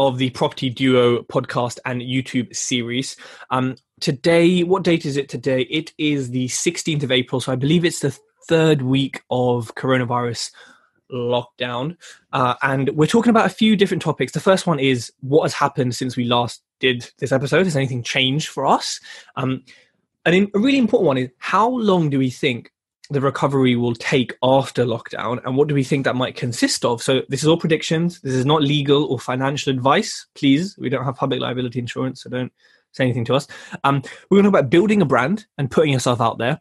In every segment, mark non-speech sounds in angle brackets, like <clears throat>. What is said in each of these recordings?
of the Property Duo podcast and YouTube series. Um, today, what date is it today? It is the 16th of April. So I believe it's the third week of coronavirus lockdown. Uh, and we're talking about a few different topics. The first one is what has happened since we last did this episode? Has anything changed for us? Um, and a really important one is how long do we think the recovery will take after lockdown and what do we think that might consist of? So this is all predictions. This is not legal or financial advice. Please we don't have public liability insurance so don't say anything to us. Um, we're going to talk about building a brand and putting yourself out there.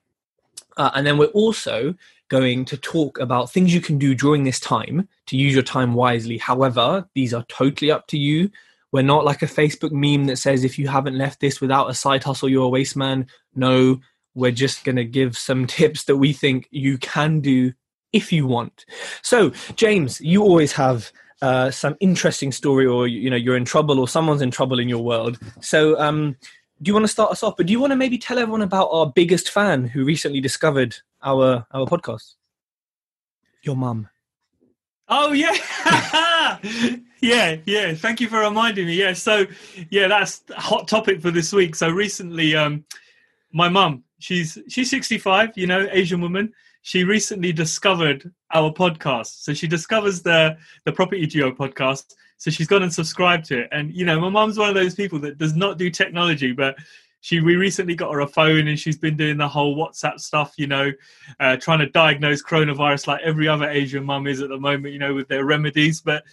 Uh, and then we're also going to talk about things you can do during this time to use your time wisely. However these are totally up to you. We're not like a facebook meme that says if you haven't left this without a side hustle you're a waste man. No we're just going to give some <laughs> tips that we think you can do if you want. So, James, you always have uh, some interesting story, or you know, you're in trouble, or someone's in trouble in your world. So, um, do you want to start us off? But do you want to maybe tell everyone about our biggest fan who recently discovered our our podcast? Your mum. Oh yeah, <laughs> yeah, yeah. Thank you for reminding me. Yeah, so yeah, that's hot topic for this week. So recently, um, my mum she's she's 65 you know asian woman. She recently discovered our podcast. So she discovers the the property duo podcast. So she's gone and subscribed to it. And you know my mom's one of those people that does not do technology but she we recently got her a phone and she's been doing the whole whatsapp stuff you know uh, trying to diagnose coronavirus like every other asian mum is at the moment you know with their remedies. But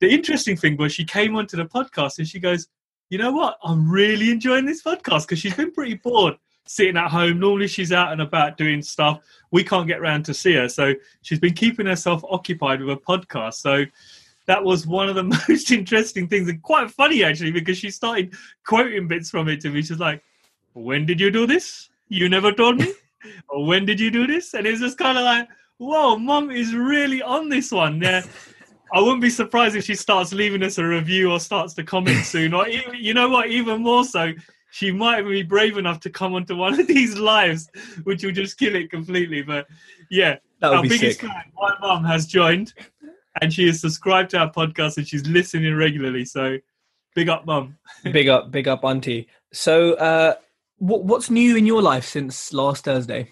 the interesting thing was she came onto the podcast and she goes you know what? I'm really enjoying this podcast because she's been pretty bored sitting at home. Normally she's out and about doing stuff. We can't get around to see her. So she's been keeping herself occupied with a podcast. So that was one of the <laughs> most interesting things and quite funny actually because she started quoting bits from it to me. She's like, When did you do this? You never told me? <laughs> or when did you do this? And it's just kind of like, whoa, mom is really on this one. Yeah. I wouldn't be surprised if she starts leaving us a review or starts to comment soon. Or even, you know what, even more so, she might be brave enough to come onto one of <laughs> these lives, which will just kill it completely. But yeah, our biggest sick. fan, my mum, has joined, and she is subscribed to our podcast and she's listening regularly. So big up, mum. <laughs> big up, big up, auntie. So, uh, what, what's new in your life since last Thursday?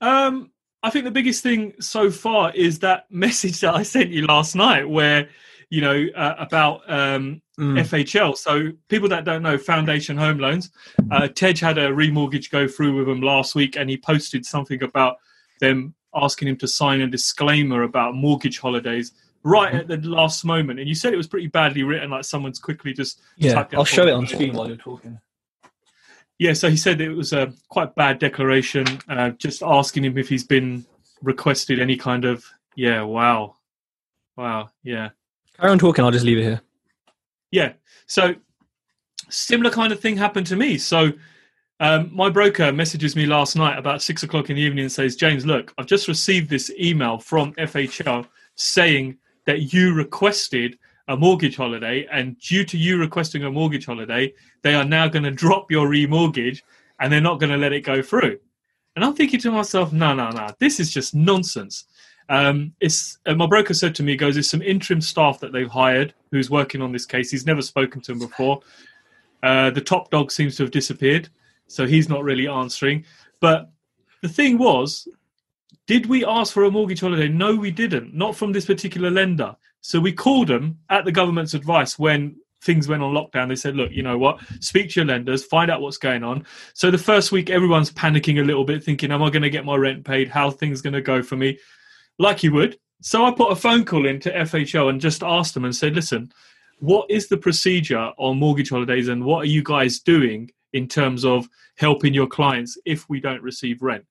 Um, I think the biggest thing so far is that <laughs> message that I sent you last night, where you know uh, about um, mm. FHL. So people that don't know, Foundation Home Loans. Uh, Tej had a remortgage go through with him last week, and he posted something about them asking him to sign a disclaimer about mortgage holidays right mm-hmm. at the last moment. And you said it was pretty badly written, like someone's quickly just yeah. I'll show it on screen while you're talking. Yeah, so he said it was a quite bad declaration, uh, just asking him if he's been requested any kind of yeah, wow, wow, yeah. Carry on talking. I'll just leave it here. Yeah. So similar kind of thing happened to me. So um, my broker messages me last night about six o'clock in the evening and says, James, look, I've just received this email from FHL saying that you requested a mortgage holiday, and due to you requesting a mortgage holiday, they are now going to drop your remortgage and they're not going to let it go through. And I'm thinking to myself, no, no, no, this is just nonsense. Um, it's uh, my broker said to me, "Goes, there's some interim staff that they've hired who's working on this case. He's never spoken to him before. Uh, the top dog seems to have disappeared, so he's not really answering. But the thing was, did we ask for a mortgage holiday? No, we didn't. Not from this particular lender. So we called them at the government's advice when things went on lockdown. They said, look, you know what? Speak to your lenders, find out what's going on. So the first week, everyone's panicking a little bit, thinking, am I going to get my rent paid? How things going to go for me? Like you would. So I put a phone call into FHL and just asked them and said, listen, what is the procedure on mortgage holidays and what are you guys doing in terms of helping your clients if we don't receive rent?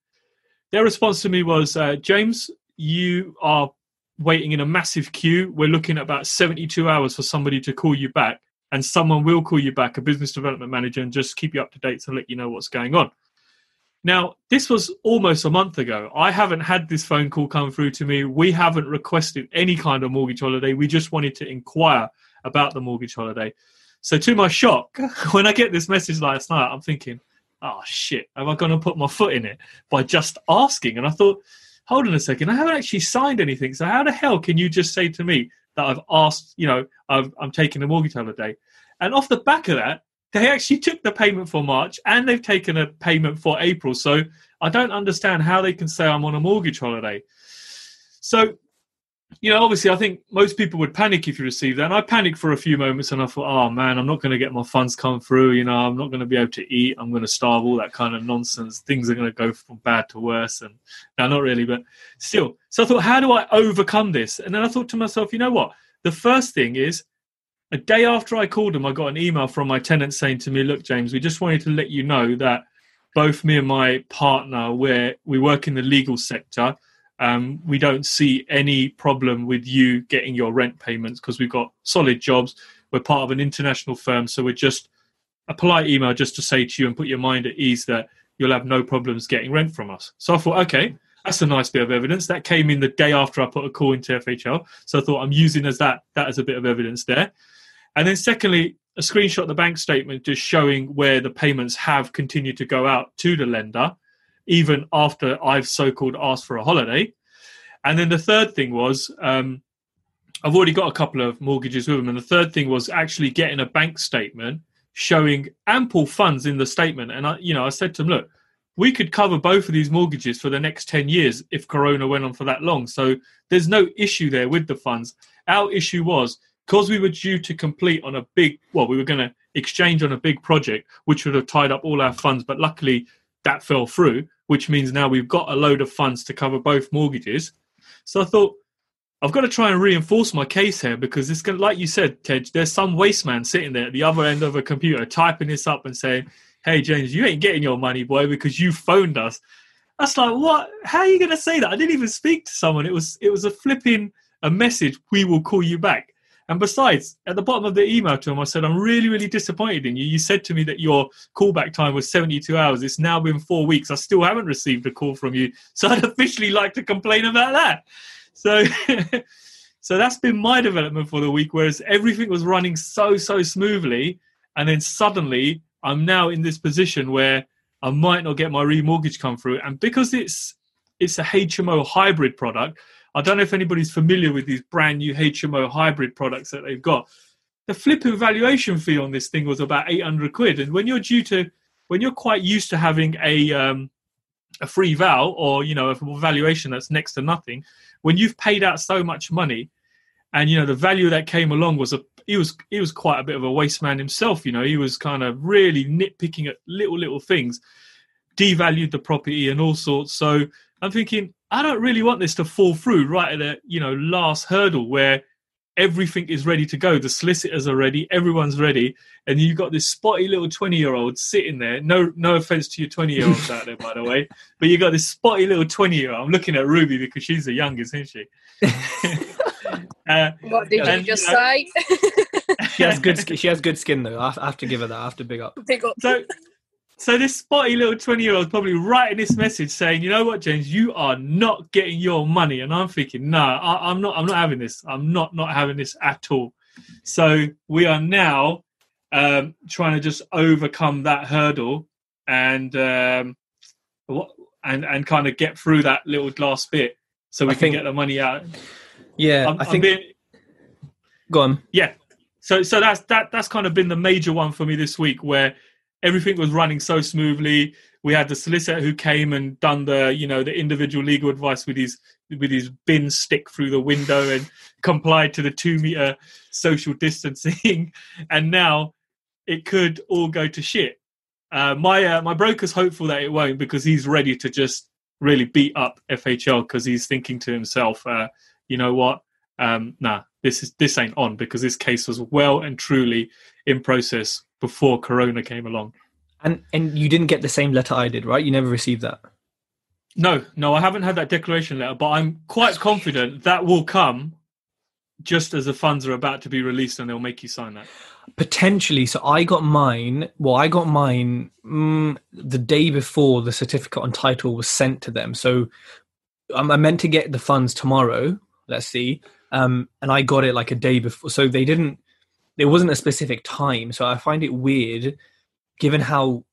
Their response to me was, uh, James, you are waiting in a massive queue. We're looking at about 72 hours for somebody to call you back, and someone will call you back, a business development manager, and just keep you up to date to let you know what's going on. Now, this was almost a month ago. I haven't had this phone call come through to me. We haven't requested any kind of mortgage holiday. We just wanted to inquire about the mortgage holiday. So, to my shock, <laughs> when I get this message last night, I'm thinking, oh shit, am I going to put my foot in it by just asking? And I thought, hold on a second, I haven't actually signed anything. So, how the hell can you just say to me that I've asked, you know, i am taking a mortgage holiday? And off the back of that, they actually took the payment for March and they've taken a payment for April. So I don't understand how they can say I'm on a mortgage holiday. So, you know, obviously, I think most people would panic if you receive that. And I panicked for a few moments and I thought, oh man, I'm not going to get my funds come through. You know, I'm not going to be able to eat. I'm going to starve, all that kind of nonsense. Things are going to go from bad to worse. And now, not really, but still. So I thought, how do I overcome this? And then I thought to myself, you know what? The first thing is a day after I called them, I got an email from my tenant saying to me, "Look, James, we just wanted to let you know that both me and my partner, where we work in the legal sector, um, we don't see any problem with you getting your rent payments because we've got solid jobs. We're part of an international firm, so we're just a polite email just to say to you and put your mind at ease that you'll have no problems getting rent from us." So I thought, okay. That's a nice bit of evidence. That came in the day after I put a call into FHL, so I thought I'm using as that that as a bit of evidence there. And then secondly, a screenshot of the bank statement just showing where the payments have continued to go out to the lender, even after I've so-called asked for a holiday. And then the third thing was um, I've already got a couple of mortgages with them, and the third thing was actually getting a bank statement showing ample funds in the statement. And I, you know, I said to them, look, we could cover both of these mortgages for the next 10 years if corona went on for that long so there's no issue there with the funds our issue was because we were due to complete on a big well we were going to exchange on a big project which would have tied up all our funds but luckily that fell through which means now we've got a load of funds to cover both mortgages. So i thought i've got to try and reinforce my case here because it's going like you said Tej there's some waste man sitting there at the other end of a computer typing this up and saying hey james you ain't getting your money boy because you phoned us. That's like what? How are you going to say that? I didn't even speak to someone. It was it was a flipping a message we will call you back and besides, at the bottom of the email to him, I said, I'm really, really disappointed in you. You said to me that your callback time was 72 hours. It's now been four weeks. I still haven't received a call from you. <laughs> So I'd officially like to complain about that. So, <laughs> so that's been my development for the week, whereas everything was running so, so smoothly. And then suddenly I'm now in this position where I might not get my remortgage come through. And because it's, it's a HMO hybrid product, I don't know if anybody's familiar with these brand new HMO hybrid products that they've got. The flipping valuation fee on this thing was about 800 quid. And when you're due to, when you're quite used to having a, um, a free val or, you know, a valuation that's next to nothing, when you've paid out so much money and, you know, the value that came along was a, he was, he was quite a bit of a waste man himself. You know, he was kind of really nitpicking at little, little things, devalued the property and all sorts. So I'm thinking, I don't really want this to fall through right at the you know last hurdle where everything is ready to go. The solicitors are ready, everyone's ready, and you've got this spotty little twenty-year-old sitting there. No, no offense to your twenty-year-olds out there, by the way, <laughs> but you've got this spotty little twenty-year-old. I'm looking at Ruby because she's the youngest, isn't she? <laughs> uh, what did you just say? she has good. <laughs> She has good skin though. I have to give her that. I have to big up. Big up. So so this spotty little 20 year old probably writing this message saying, you know what, James, you are not getting your money. And I'm thinking, no, I, am not I'm not having this. I'm not not having this at all. So we are now um, trying to just overcome that hurdle and um, and and kind of get through that little last bit so we I can think, get the money out. Yeah, I'm, I think. Being, go on. Yeah. So so that's that that's kind of been the major one for me this week where everything was running so smoothly. We had the solicitor who came and done the, you know, the individual legal advice with his with his bin stick through the window and <laughs> complied to the two meter social distancing. <laughs> and now it could all go to shit. Uh, my uh, my broker's hopeful that it won't because he's ready to just really beat up FHL because he's thinking to himself, uh, you know what? Um, nah, this is this ain't on because this case was well and truly in process before Corona came along. And and you didn't get the same letter I did, right? You never received that. No, no, I haven't had that declaration letter, but I'm quite confident that will come just as the funds are about to be released and they'll make you sign that. Potentially. So I got mine. Well, I got mine mm, the day before the certificate on title was sent to them. So um, I meant to get the funds tomorrow. Let's see. Um, and I got it like a day before. So they didn't. There wasn't a specific time. So I find it weird, given how,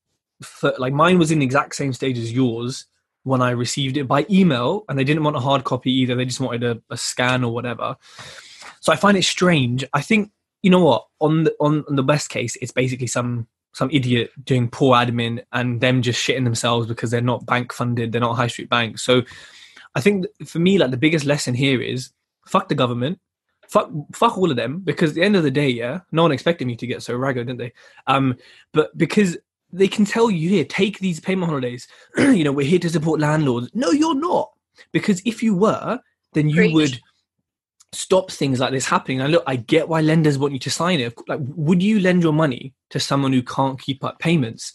like mine was in the exact same stage as yours when I received it by email, and they didn't want a hard copy either. They just wanted a, a scan or whatever. So I find it strange. I think you know what on the on, on the best case, it's basically some some idiot doing poor admin and them just shitting themselves because they're not bank funded, they're not high street banks. So I think for me, like the biggest lesson here is fuck the government, fuck fuck all of them because at the end of the day, yeah, no one expected me to get so ragged, didn't they? Um, but because they can tell you here, take these payment holidays. <clears throat> you know, we're here to support landlords. No, you're not. Because if you were, then you Preach. would stop things like this happening. And look, I get why lenders want you to sign it. Like, would you lend your money to someone who can't keep up payments?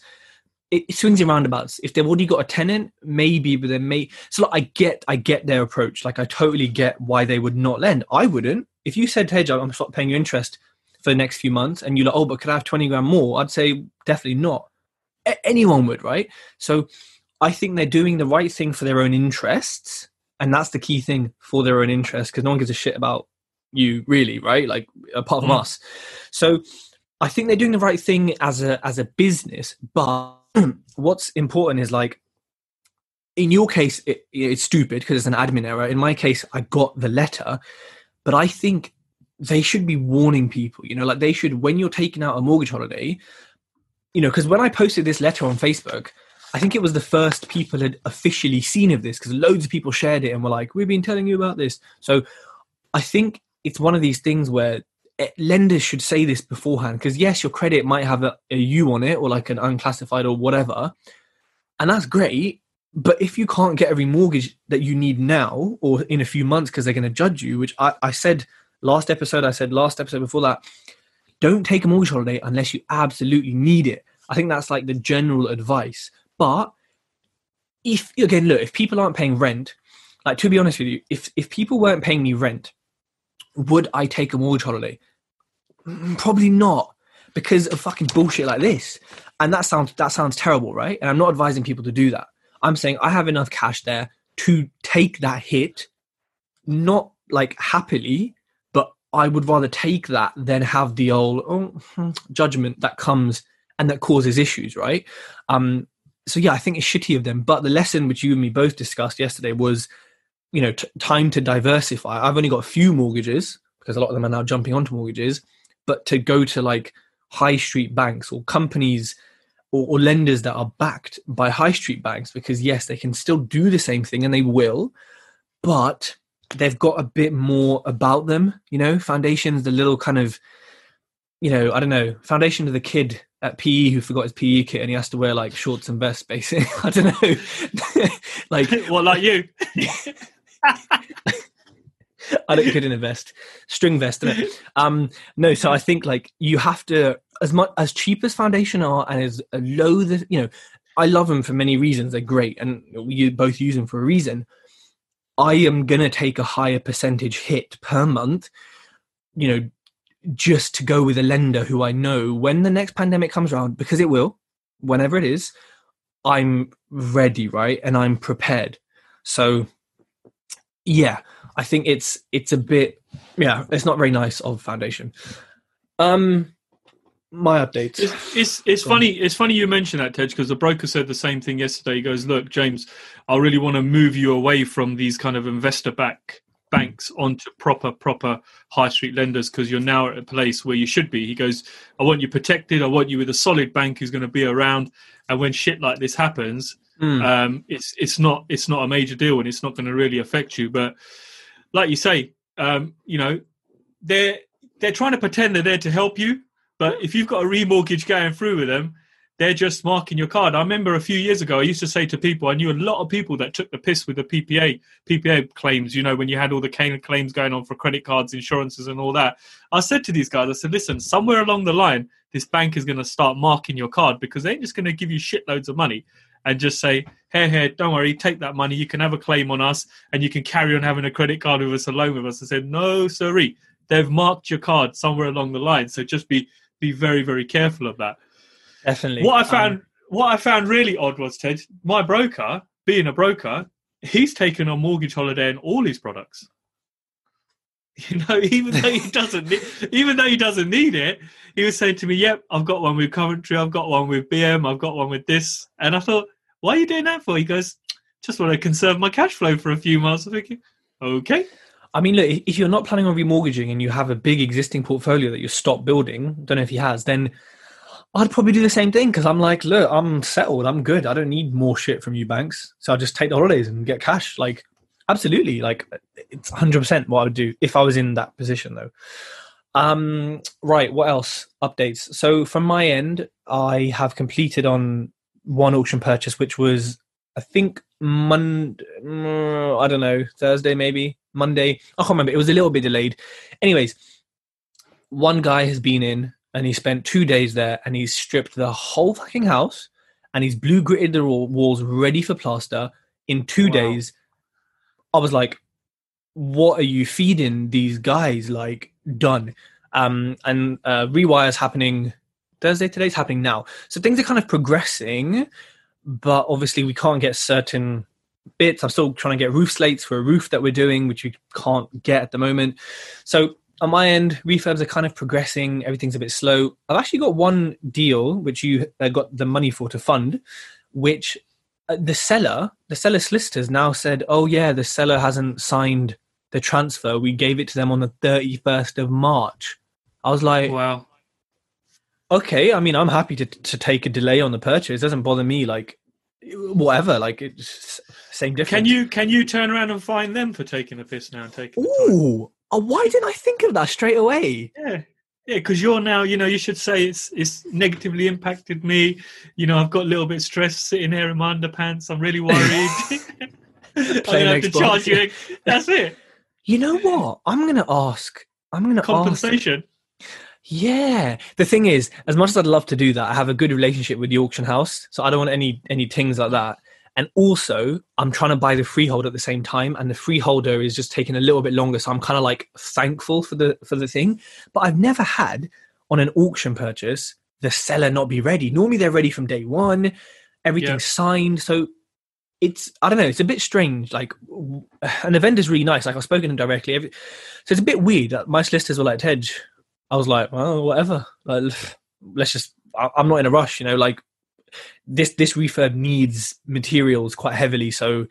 It, swings in roundabouts. If they've already got a tenant, maybe, but then may. So like, I get, I get their approach. Like, I totally get why they would not lend. I wouldn't. If you said, "Hey, Joe, I'm stop paying you interest for the next few months," and you're like, "Oh, but could I have twenty grand more?" I'd say definitely not anyone would, right? So I think they're doing the right thing for their own interests, and that's the key thing for their own interests because no one gives a shit about you, really, right? Like apart from mm. us. So I think they're doing the right thing as a as a business, but <clears throat> what's important is like in your case it, it's stupid because it's an admin error in my case i got the letter but i think they should be warning people you know like they should when you're taking out a mortgage holiday you know, because when I posted this letter on Facebook, I think it was the first people had officially seen of this because loads of people shared it and were like, "We've been telling you about this." So I think it's one of these things where eh, lenders should say this beforehand because yes, your credit might have a, a U on it or like an unclassified or whatever, and that's great. But if you can't get every mortgage that you need now or in a few months because they're going to judge you, which I, I said last episode, I said last episode before that, don't take a mortgage holiday unless you absolutely need it. I think that's like the general advice. But if again, look, if people aren't paying rent, like to be honest with you, if if people weren't paying me rent, would I take a mortgage holiday? Mm, probably not, because of fucking bullshit like this. And that sounds that sounds terrible, right? And I'm not advising people to do that. I'm saying I have enough cash there to take that hit, not like happily, but I would rather take that than have the old oh, hmm, judgment that comes and that causes issues, right? Um, so yeah, I think it's shitty of them. But the lesson which you and me both discussed yesterday was, you know, t- time to diversify. I've only got a few mortgages because a lot of them are now jumping onto mortgages, but to go to like high street banks or companies or, or lenders that are backed by high street banks, because yes, they can still do the same thing and they will, but they've got a bit more about them. You know, foundation's the little kind of, you know, I don't know, foundation of the kid at PE who forgot his PE kit and he has to wear like shorts and vests, basically. <laughs> I don't know, <laughs> like <laughs> what, like you? I look good in a vest, string vest. Um, no, so I think like you have to as much as cheap as foundation are and as low the you know, I love them for many reasons. They're great, and you both use them for a reason. I am to take a higher percentage hit per month, you know, just to go with a lender who I know when the next pandemic comes around, because it will, whenever it is, I'm ready, right? And I'm prepared. So, yeah, I think it's it's a bit yeah, it's not very nice of foundation. Um my updates. It's it's, it's funny. It's funny you mention that, Tej, because the broker said the same thing yesterday. He goes, "Look, James, I really want to move you away from these kind of investor back banks onto proper proper high street lenders because you're now at a place where you should be." He goes, "I want you protected. I want you with a solid bank who's going to be around, and when shit like this happens, mm. um, it's it's not it's not a major deal and it's not going to really affect you." But like you say, um, you know, they're they're trying to pretend they're there to help you but if you've got a remortgage going through with them, they're just marking your card. I remember a few years ago, I used to say to people, I knew a lot of people that took the piss with the PPI PPI claims. You know, when you had all the claims going on for credit cards, insurances, and all that. I said to these guys, I said, listen, somewhere along the line, this bank is going to start marking your card because they ain't just going to give you shitloads of money. And just say, "Hey, hey, don't worry, take that money. You can have a claim on us, and you can carry on having a credit card with us, a loan with us." I said, "No, sorry, they've marked your card somewhere along the line, so just be be very, very careful of that." Definitely. What I found, Um, what I found really odd was Tej, my broker, being a broker, he's taken a mortgage holiday in all his products. <laughs> You know, even though he doesn't, need, <laughs> even though he doesn't need it, he was saying to me, "Yep, I've got one with Coventry, I've got one with BM, I've got one with this." And I thought, "Why are you doing that for?" He goes, "Just want to conserve my cash flow for a few months." I'm thinking, "Okay, I mean, look, if you're not planning on remortgaging and you have a big existing portfolio that you stop building, don't know if he has, then I'd probably do the same thing because I'm like, look, I'm settled, I'm good, I don't need more shit from you banks, so I'll just take the holidays and get cash. Like, absolutely, like it's 100 percent what I would do if I was in that position, though. Um, right, what else? Updates. So from my end, I have completed on one auction purchase, which was I think Monday, I don't know, Thursday maybe, Monday. I can't remember. It was a little bit delayed. Anyways, one guy has been in and he spent two days there and he's stripped the whole fucking house and he's blue gritted the walls ready for plaster in two Wow. days. I was like, what are you feeding these guys? Like, done. Um, and uh, rewires happening Thursday. today. Today's happening now. So things are kind of progressing, but obviously we can't get certain bits. I'm still trying to get roof slates for a roof that we're doing, which we can't get at the moment. So on my end, refurbs are kind of progressing. Everything's a bit slow. I've actually got one deal which you uh, got the money for to fund, which uh, the seller, the seller solicitors now said, "Oh yeah, the seller hasn't signed the transfer. We gave it to them on the 31st of March." I was like, wow." Okay i mean i'm happy to to take a delay on the purchase it doesn't bother me like whatever like it's same difference Can you can you turn around and find them for taking a piss now and taking? the ooh oh, why didn't i think of that straight away Yeah, yeah, because you're now, you know, you should say it's it's negatively impacted me. You know, I've got a little bit stressed sitting here in my underpants. I'm really worried. <laughs> <laughs> I'm gonna have to charge you. That's it. you know what i'm gonna ask i'm gonna ask Compensation. Yeah. The thing is as much as i'd love to do that i have a good relationship with the auction house so i don't want any any things like that. And also i'm trying to buy the freehold at the same time and the freeholder is just taking a little bit longer so i'm kind of like thankful for the for the thing. But i've never had on an auction purchase the seller not be ready. Normally they're ready from day one everything's Yeah. signed so it's i don't know it's a bit strange like and the vendor's really nice like i've spoken to him directly every, so it's a bit weird my solicitors were like tej i was like well whatever like, <sighs> let's just I- i'm not in a rush you know like this this refurb needs materials quite heavily so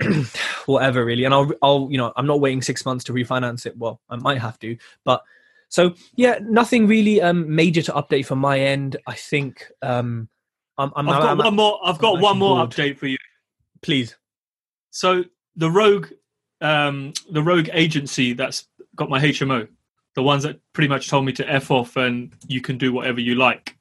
<clears throat> whatever really and i'll i'll you know i'm not waiting six months to refinance it well i might have to but so yeah nothing really um major to update from my end i think um i'm, I'm, I've got I'm- one more. I've got one more bored. update for you. please So the rogue, um, the rogue agency that's got my HMO, the ones that pretty much told me to f off and you can do whatever you like.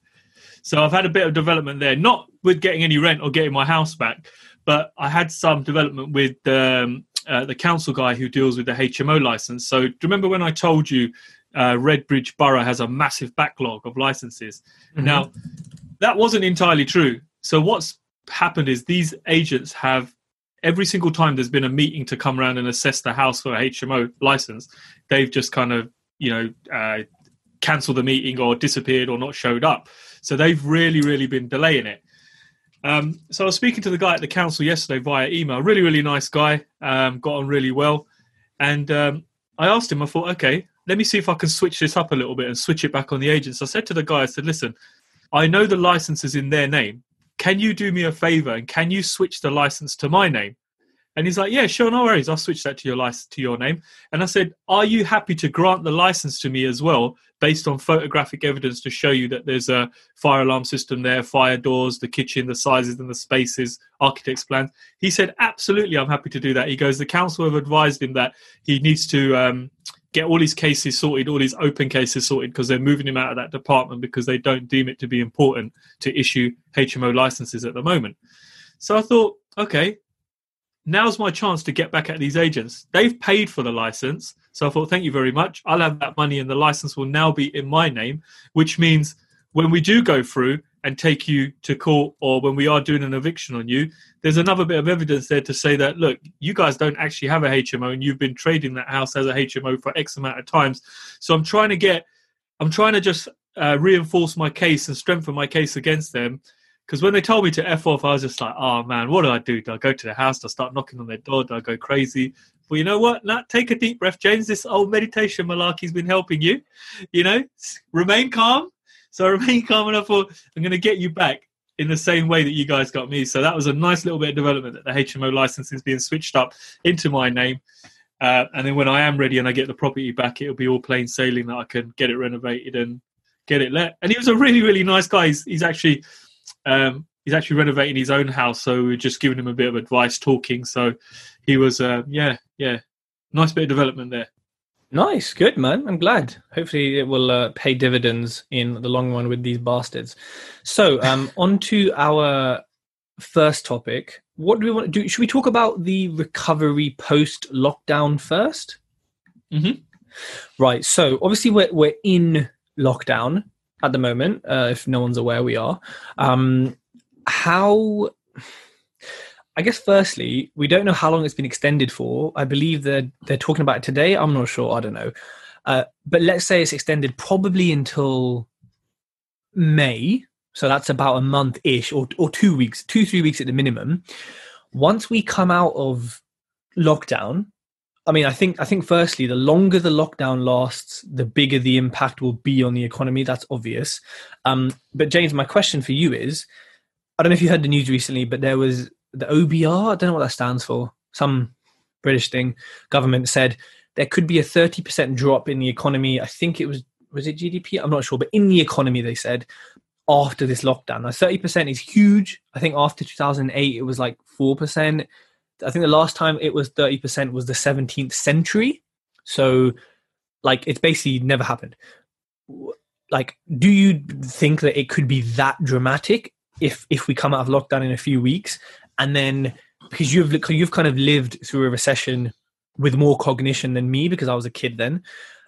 So I've had a bit of development there, not with getting any rent or getting my house back, but I had some development with um, uh, the council guy who deals with the HMO license. So do you remember when I told you uh, Redbridge Borough has a massive backlog of licenses? Now, that wasn't entirely true. So what's happened is these agents have every single time there's been a meeting to come around and assess the house for a HMO license, they've just kind of you know uh, cancelled the meeting or disappeared or not showed up. So they've really really been delaying it. Um, so I was speaking to the guy at the council yesterday via email. Really really nice guy. Um, got on really well, and um, I asked him. I thought, okay, let me see if I can switch this up a little bit and switch it back on the agents. I said to the guy, I said, listen, I know the license is in their name. Can you do me a favor and can you switch the license to my name? And he's like, yeah, sure, no worries. I'll switch that to your license to your name. And I said, are you happy to grant the license to me as well, based on photographic evidence to show you that there's a fire alarm system there, fire doors, the kitchen, the sizes and the spaces, architect's plans? He said, absolutely, I'm happy to do that. He goes, the council have advised him that he needs to um, get all his cases sorted, all his open cases sorted, because they're moving him out of that department because they don't deem it to be important to issue HMO licenses at the moment. So I thought, okay, now's my chance to get back at these agents. They've paid for the license. So I thought, thank you very much. I'll have that money and the license will now be in my name, which means when we do go through, and take you to court or when we are doing an eviction on you, there's another bit of evidence there to say that, look, you guys don't actually have a HMO and you've been trading that house as a HMO for X amount of times. So I'm trying to get, I'm trying to just uh, reinforce my case and strengthen my case against them. Because when they told me to F off, I was just like, oh man, what do I do? Do I go to the house? Do I start knocking on their door? Do I go crazy? Well, you know what? Now, take a deep breath, James. This old meditation malarkey's been helping you. You know, remain calm, so <laughs> I remained calm and I thought, I'm going to get you back in the same way that you guys got me. So that was a nice little bit of development that the HMO license is being switched up into my name. Uh, and then when I am ready and I get the property back, it'll be all plain sailing that I can get it renovated and get it let. And he was a really, really nice guy. He's, he's actually um, he's actually renovating his own house, so we are just giving him a bit of advice, talking. So he was, uh, yeah, yeah, nice bit of development there. Nice, good man. I'm glad. Hopefully, it will uh, pay dividends in the long run with these bastards. So, um, <laughs> on to our first topic. What do we want to do? Should we talk about the recovery post lockdown 1st mm-hmm. Right. So, obviously, we're we're in lockdown at the moment. Uh, if no one's aware, we are. Um, how I guess firstly, we don't know how long it's been extended for. I believe that they're talking about it today. I'm not sure. I don't know. Uh, but let's say it's extended probably until May. So that's about a month ish or, or two weeks, two, three weeks at the minimum. Once we come out of lockdown, I mean, I think I think firstly, the longer the lockdown lasts, the bigger the impact will be on the economy. That's obvious. Um, but James, my question for you is: I don't know if you heard the news recently, but there was the OBR, I don't know what that stands for, some British thing, government said there could be a 30% drop in the economy. I think it was, was it GDP? I'm not sure, but in the economy, they said after this lockdown. Now, 30% is huge. I think after 2008, it was like 4%. I think the last time it was 30% was the 17th century. So, like, it's basically never happened. Like, do you think that it could be that dramatic if if we come out of lockdown in a few weeks and then because you've you've kind of lived through a recession with more cognition than me because I was a kid then.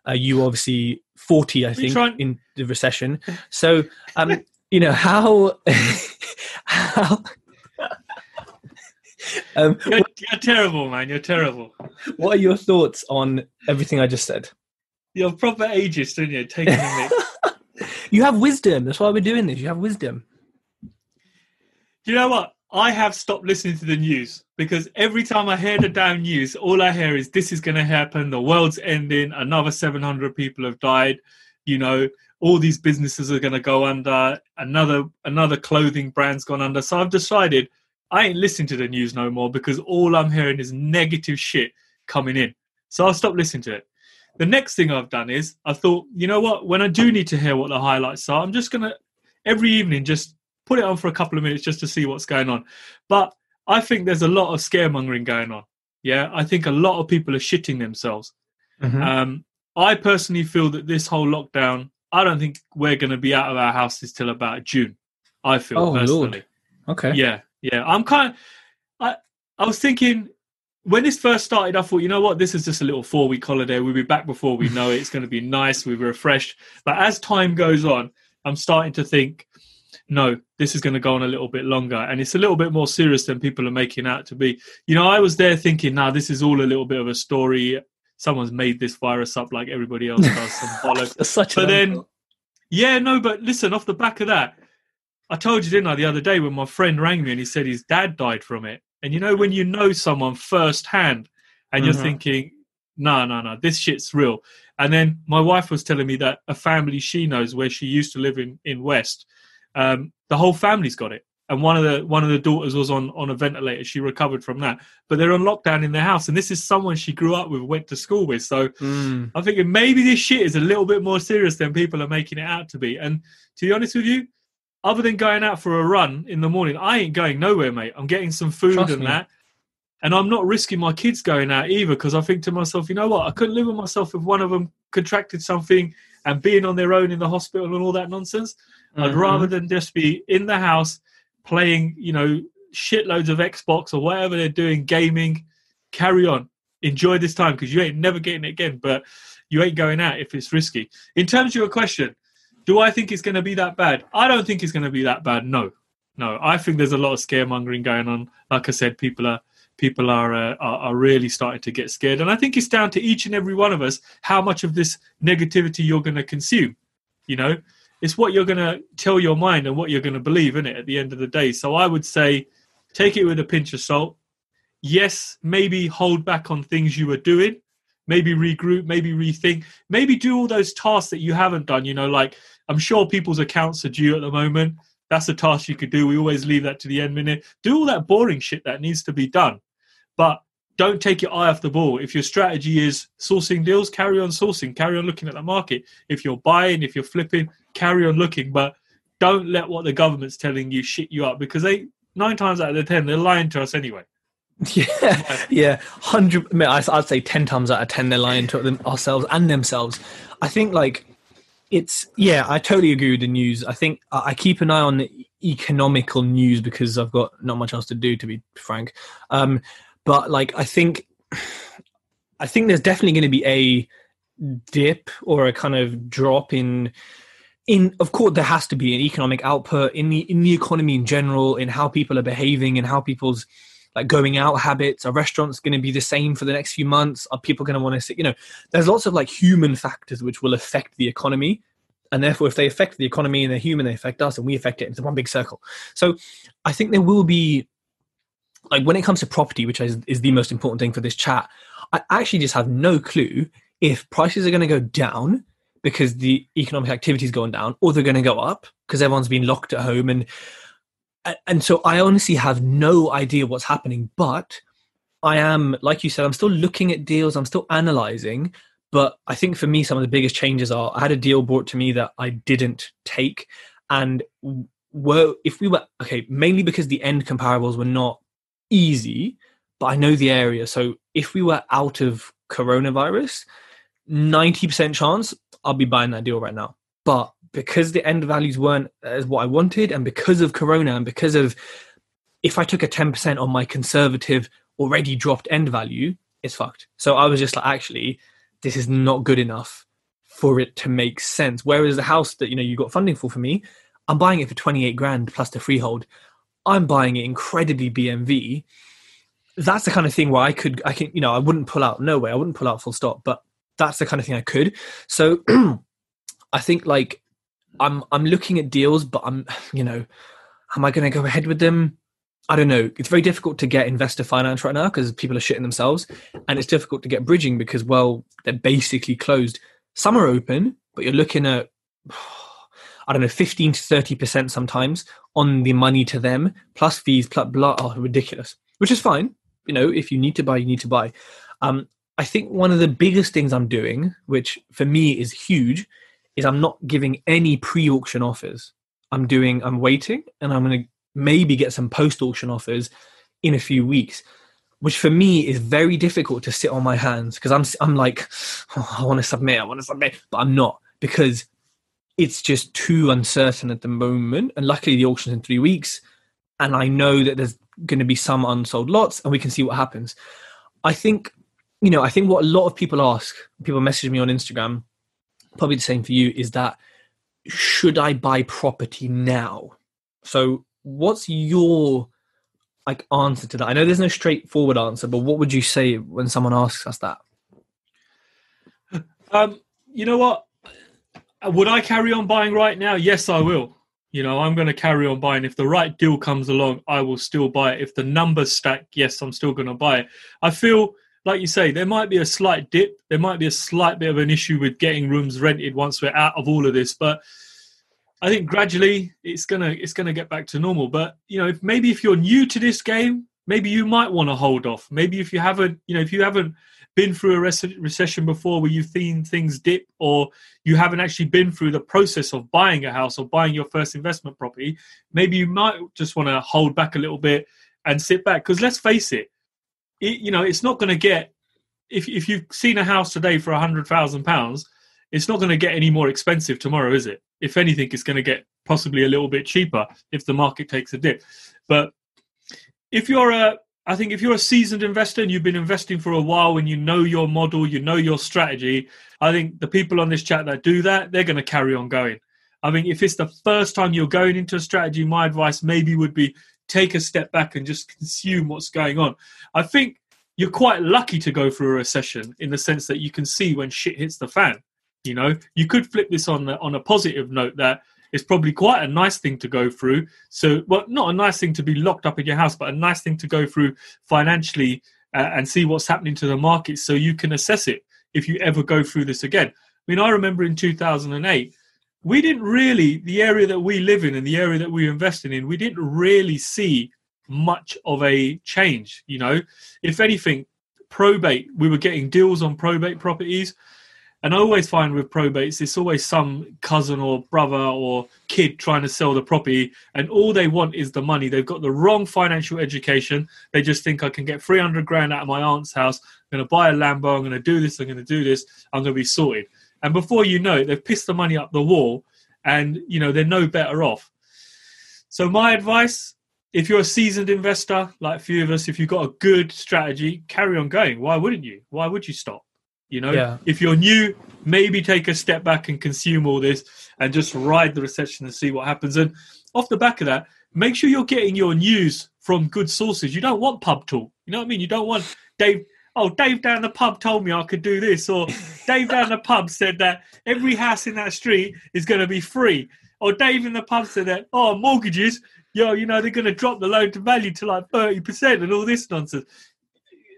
Uh, you obviously forty, I think, trying- in the recession. So, um, you know how <laughs> how. Um, <laughs> you're, you're terrible, man. You're terrible. What are your thoughts on everything I just said? You're a proper ageist, aren't you? Taking <laughs> you have wisdom. That's why we're doing this. You have wisdom. Do you know what? I have stopped listening to the news because every time I hear the damn news, all I hear is this is going to happen, the world's ending, another 700 people have died, you know, all these businesses are going to go under, another another clothing brand's gone under. So I've decided I ain't listening to the news no more because all I'm hearing is negative shit coming in. So I'll stop listening to it. The next thing I've done is I thought, you know what, when I do need to hear what the highlights are, I'm just going to every evening just put it on for a couple of minutes just to see what's going on. But I think there's a lot of scaremongering going on. Yeah, I think a lot of people are shitting themselves. Mm-hmm. Um, I personally feel that this whole lockdown, I don't think we're going to be out of our houses till about June. I feel oh, personally. Lord. Okay. Yeah, yeah. I'm kind of. I I was thinking when this first started, I thought, you know what, this is just a little four week holiday. We'll be back before we know it. It's going to be nice. We're refreshed. But as time goes on, I'm starting to think, no, this is going to go on a little bit longer. And it's a little bit more serious than people are making out to be. You know, I was there thinking, now nah, this is all a little bit of a story. Someone's made this virus up like everybody else does. Some bollocks. <laughs> Such but then, yeah, no, but listen, off the back of that, I told you, didn't I, the other day when my friend rang me and he said his dad died from it. And you know, when you know someone firsthand and you're mm-hmm. thinking, no, no, no, this shit's real. And then my wife was telling me that a family she knows where she used to live in, in West, um, the whole family's got it. And one of the one of the daughters was on on a ventilator. She recovered from that, but they're on lockdown in their house. And this is someone she grew up with, went to school with. So mm. I'm thinking maybe this shit is a little bit more serious than people are making it out to be. And to be honest with you, other than going out for a run in the morning, I ain't going nowhere, mate. I'm getting some food Trust and me. that. And I'm not risking my kids going out either because I think to myself, you know what? I couldn't live with myself if one of them contracted something and being on their own in the hospital and all that nonsense. Mm-hmm. I'd rather than just be in the house playing, you know, shitloads of Xbox or whatever they're doing, gaming. Carry on, enjoy this time because you ain't never getting it again. But you ain't going out if it's risky. In terms of your question, Do I think it's going to be that bad? I don't think it's going to be that bad. No, no. I think there's a lot of scaremongering going on. Like I said, people are people are, uh, are, are really starting to get scared, and I think it's down to each and every one of us how much of this negativity you're going to consume. You know, it's what you're going to tell your mind and what you're going to believe in it at the end of the day. So I would say, take it with a pinch of salt. Yes, maybe hold back on things you were doing maybe regroup, maybe rethink, maybe do all those tasks that you haven't done. You know, like I'm sure people's accounts are due at the moment. That's a task you could do. We always leave that to the end minute. Do all that boring shit that needs to be done. But don't take your eye off the ball. If your strategy is sourcing deals, carry on sourcing, carry on looking at the market. If you're buying, if you're flipping, carry on looking. But don't let what the government's telling you shit you up because they nine times out of the ten they're lying to us anyway. <laughs> Yeah, yeah, hundred. I'd say ten times out of ten they're lying to them ourselves and themselves. I think like it's yeah. I totally agree with the news. I think I keep an eye on the economical news because I've got not much else to do, to be frank. Um, but like I think, I think there's definitely going to be a dip or a kind of drop in in of course there has to be an economic output in the in the economy in general in how people are behaving and how people's like going out habits? Are restaurants going to be the same for the next few months? Are people going to want to sit you know there's lots of like human factors which will affect the economy. And therefore if they affect the economy and they're human they affect us and we affect it it's one big circle. So i think there will be like when it comes to property which is, is the most important thing for this chat i actually just have no clue if prices are going to go down because the economic activity is going down or they're going to go up because everyone's been locked at home and and so I honestly have no idea what's happening, but I am, like you said, I'm still looking at deals, I'm still analyzing. But I think for me, some of the biggest changes are I had a deal brought to me that I didn't take. And were if we were okay, mainly because the end comparables were not easy, but I know the area. So if we were out of coronavirus, 90% chance I'll be buying that deal right now. But because the end values weren't as what I wanted, and because of Corona, and because of if I took a 10% on my conservative already dropped end value, it's fucked. So I was just like, actually, this is not good enough for it to make sense. Whereas the house that you know you got funding for for me, I'm buying it for 28 grand plus the freehold. I'm buying it incredibly BMV. That's the kind of thing where I could, I can, you know, I wouldn't pull out. No way, I wouldn't pull out full stop. But that's the kind of thing I could. So <clears throat> I think like I'm I'm looking at deals, but I'm you know, am I going to go ahead with them? I don't know. It's very difficult to get investor finance right now because people are shitting themselves, and it's difficult to get bridging because well, they're basically closed. Some are open, but you're looking at <sighs> I don't know, fifteen to thirty percent sometimes on the money to them plus fees plus blah. Oh, ridiculous. Which is fine. You know, if you need to buy, you need to buy. Um, I think one of the biggest things I'm doing, which for me is huge, is I'm not giving any pre-auction offers. I'm doing I'm waiting and I'm going to maybe get some post-auction offers in a few weeks, which for me is very difficult to sit on my hands because I'm I'm like oh, I want to submit, I want to submit, but I'm not because it's just too uncertain at the moment. And luckily the auction's in 3 weeks and I know that there's going to be some unsold lots and we can see what happens. I think you know, I think what a lot of people ask, people message me on Instagram probably the same for you, is that should I buy property now? So what's your like answer to that? I know there's no straightforward answer, but what would you say when someone asks us that? Um, you know what? Would I carry on buying right now? Yes, I will. You know, I'm going to carry on buying. If the right deal comes along, I will still buy it. If the numbers stack, yes, I'm still going to buy it. I feel like you say, there might be a slight dip. There might be a slight bit of an issue with getting rooms rented once we're out of all of this. But I think gradually it's gonna it's gonna get back to normal. But you know, if maybe if you're new to this game, maybe you might want to hold off. Maybe if you haven't, you know, if you haven't been through a recession before where you've seen things dip, or you haven't actually been through the process of buying a house or buying your first investment property, maybe you might just want to hold back a little bit and sit back. Because let's face it, it, you know, it's not going to get if if you've seen a house today for a hundred thousand pounds, it's not going to get any more expensive tomorrow, is it? If anything, it's going to get possibly a little bit cheaper if the market takes a dip. But if you're a I think if you're a seasoned investor and you've been investing for a while and you know your model, you know your strategy, I think the people on this chat that do that, they're going to carry on going. I mean, if it's the first time you're going into a strategy, my advice maybe would be take a step back and just consume what's going on. I think you're quite lucky to go through a recession in the sense that you can see when shit hits the fan. You know, you could flip this on the, on a positive note that it's probably quite a nice thing to go through. So, well, not a nice thing to be locked up in your house, but a nice thing to go through financially uh, and see what's happening to the market so you can assess it if you ever go through this again. I mean, I remember in 2008, we didn't really, the area that we live in and the area that we are investing in, we didn't really see much of a change. You know, if anything, probate, we were getting deals on probate properties. And I always find with probates, it's always some cousin or brother or kid trying to sell the property, and all they want is the money. They've got the wrong financial education. They just think I can get 300 grand out of my aunt's house. I'm going to buy a Lambo. I'm going to do this. I'm going to do this. I'm going to be sorted. And before you know it, they've pissed the money up the wall, and you know they're no better off. So my advice: if you're a seasoned investor, like a few of us, if you've got a good strategy, carry on going. Why wouldn't you? Why would you stop? You know, yeah. if you're new, maybe take a step back and consume all this and just ride the recession and see what happens. And off the back of that, make sure you're getting your news from good sources. You don't want pub talk. You know what I mean? You don't want Dave. Oh, Dave down the pub told me I could do this, or Dave down the pub said that every house in that street is going to be free, or Dave in the pub said that oh mortgages, yo, you know they're going to drop the loan to value to like thirty percent and all this nonsense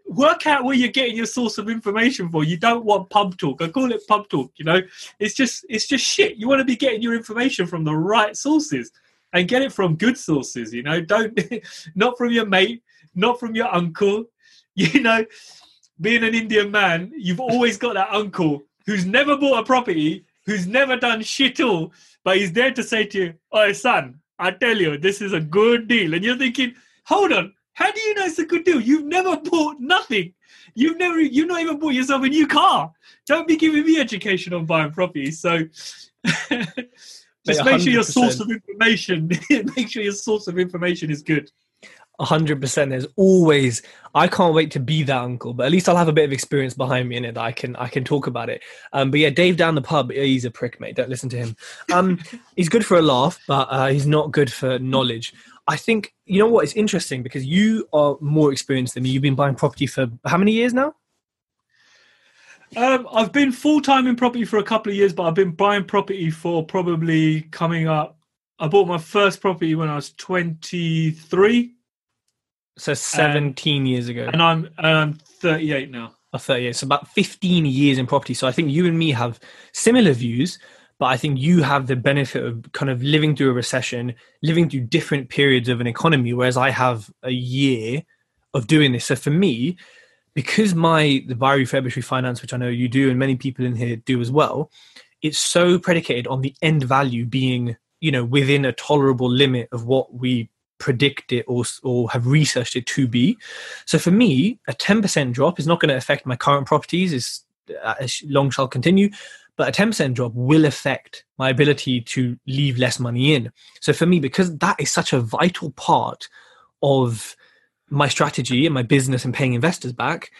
work out where you're getting your source of information for. You don't want pub talk. I call it pub talk. You know, it's just it's just shit. You want to be getting your information from the right sources and get it from good sources. You know, don't <laughs> not from your mate, not from your uncle. <laughs> You know, being an Indian man, you've always got that uncle who's never bought a property, who's never done shit all, but he's there to say to you, "Oh, son, I tell you, this is a good deal," and you're thinking, "Hold on." How do you know it's a good deal? You've never bought nothing. You've never, you've not even bought yourself a new car. Don't be giving me education on buying property. So <laughs> just make sure your source of information, <laughs> make sure your source of information is good. Hundred percent. There's always. I can't wait to be that uncle, but at least I'll have a bit of experience behind me in it that I can I can talk about it. Um, but yeah, Dave down the pub, he's a prick, mate. Don't listen to him. Um, <laughs> he's good for a laugh, but uh, he's not good for knowledge. I think you know what? It's interesting because you are more experienced than me. You've been buying property for how many years now? Um, I've been full time in property for a couple of years, but I've been buying property for probably coming up. I bought my first property when I was twenty three. So um, seventeen years ago, and I'm and I'm thirty eight now. Oh, 38. So about 15 years in property. So I think you and me have similar views, but I think you have the benefit of kind of living through a recession, living through different periods of an economy, whereas I have a year of doing this. So for me, because my the buy refurbish refinance, which I know you do and many people in here do as well, it's so predicated on the end value being, you know, within a tolerable limit of what we predict it or, or have researched it to be. So for me, a 10% drop is not going to affect my current properties, is uh, as long shall continue but a 10% drop will affect my ability to leave less money in. So for me, because that is such a vital part of my strategy and my business and paying investors back,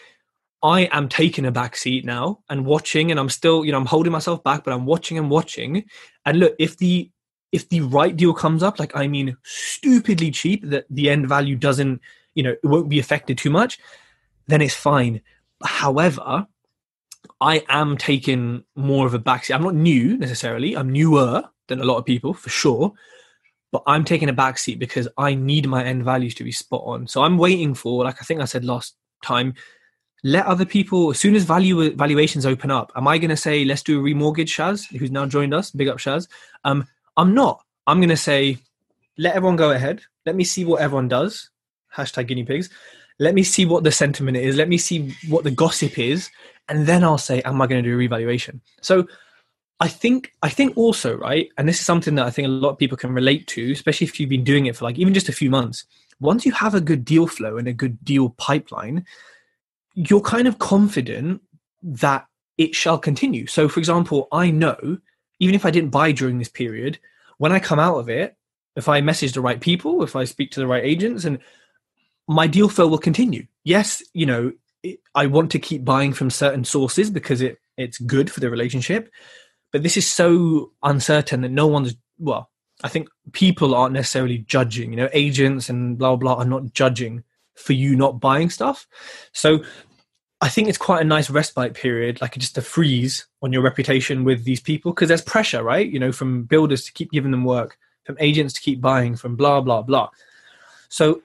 I am taking a back seat now and watching, and I'm still, you know, I'm holding myself back, but I'm watching and watching. And look, if the if the right deal comes up, like I mean, stupidly cheap, that the end value doesn't, you know, it won't be affected too much, then it's fine. However, I am taking more of a backseat. I'm not new necessarily. I'm newer than a lot of people for sure, but I'm taking a backseat because I need my end values to be spot on. So I'm waiting for, like I think I said last time, let other people as soon as value valuations open up. Am I going to say let's do a remortgage, Shaz, who's now joined us? Big up, Shaz. Um, I'm not. I'm going to say let everyone go ahead. Let me see what everyone does. Hashtag guinea pigs. Let me see what the sentiment is. Let me see what the gossip is and then I'll say, am I going to do a revaluation? So I think I think also right, and this is something that I think a lot of people can relate to, especially if you've been doing it for like even just a few months. Once you have a good deal flow and a good deal pipeline, you're kind of confident that it shall continue. So, for example, I know even if I didn't buy during this period, when I come out of it, if I message the right people, if I speak to the right agents, and my deal flow will continue. Yes, you know, I want to keep buying from certain sources because it it's good for the relationship. but this is so uncertain that no one's well i think people aren't necessarily judging you know agents and blah blah are not judging for you not buying stuff so i think it's quite a nice respite period like just a freeze on your reputation with these people because there's pressure right? You know from builders to keep giving them work from agents to keep buying from blah blah blah. So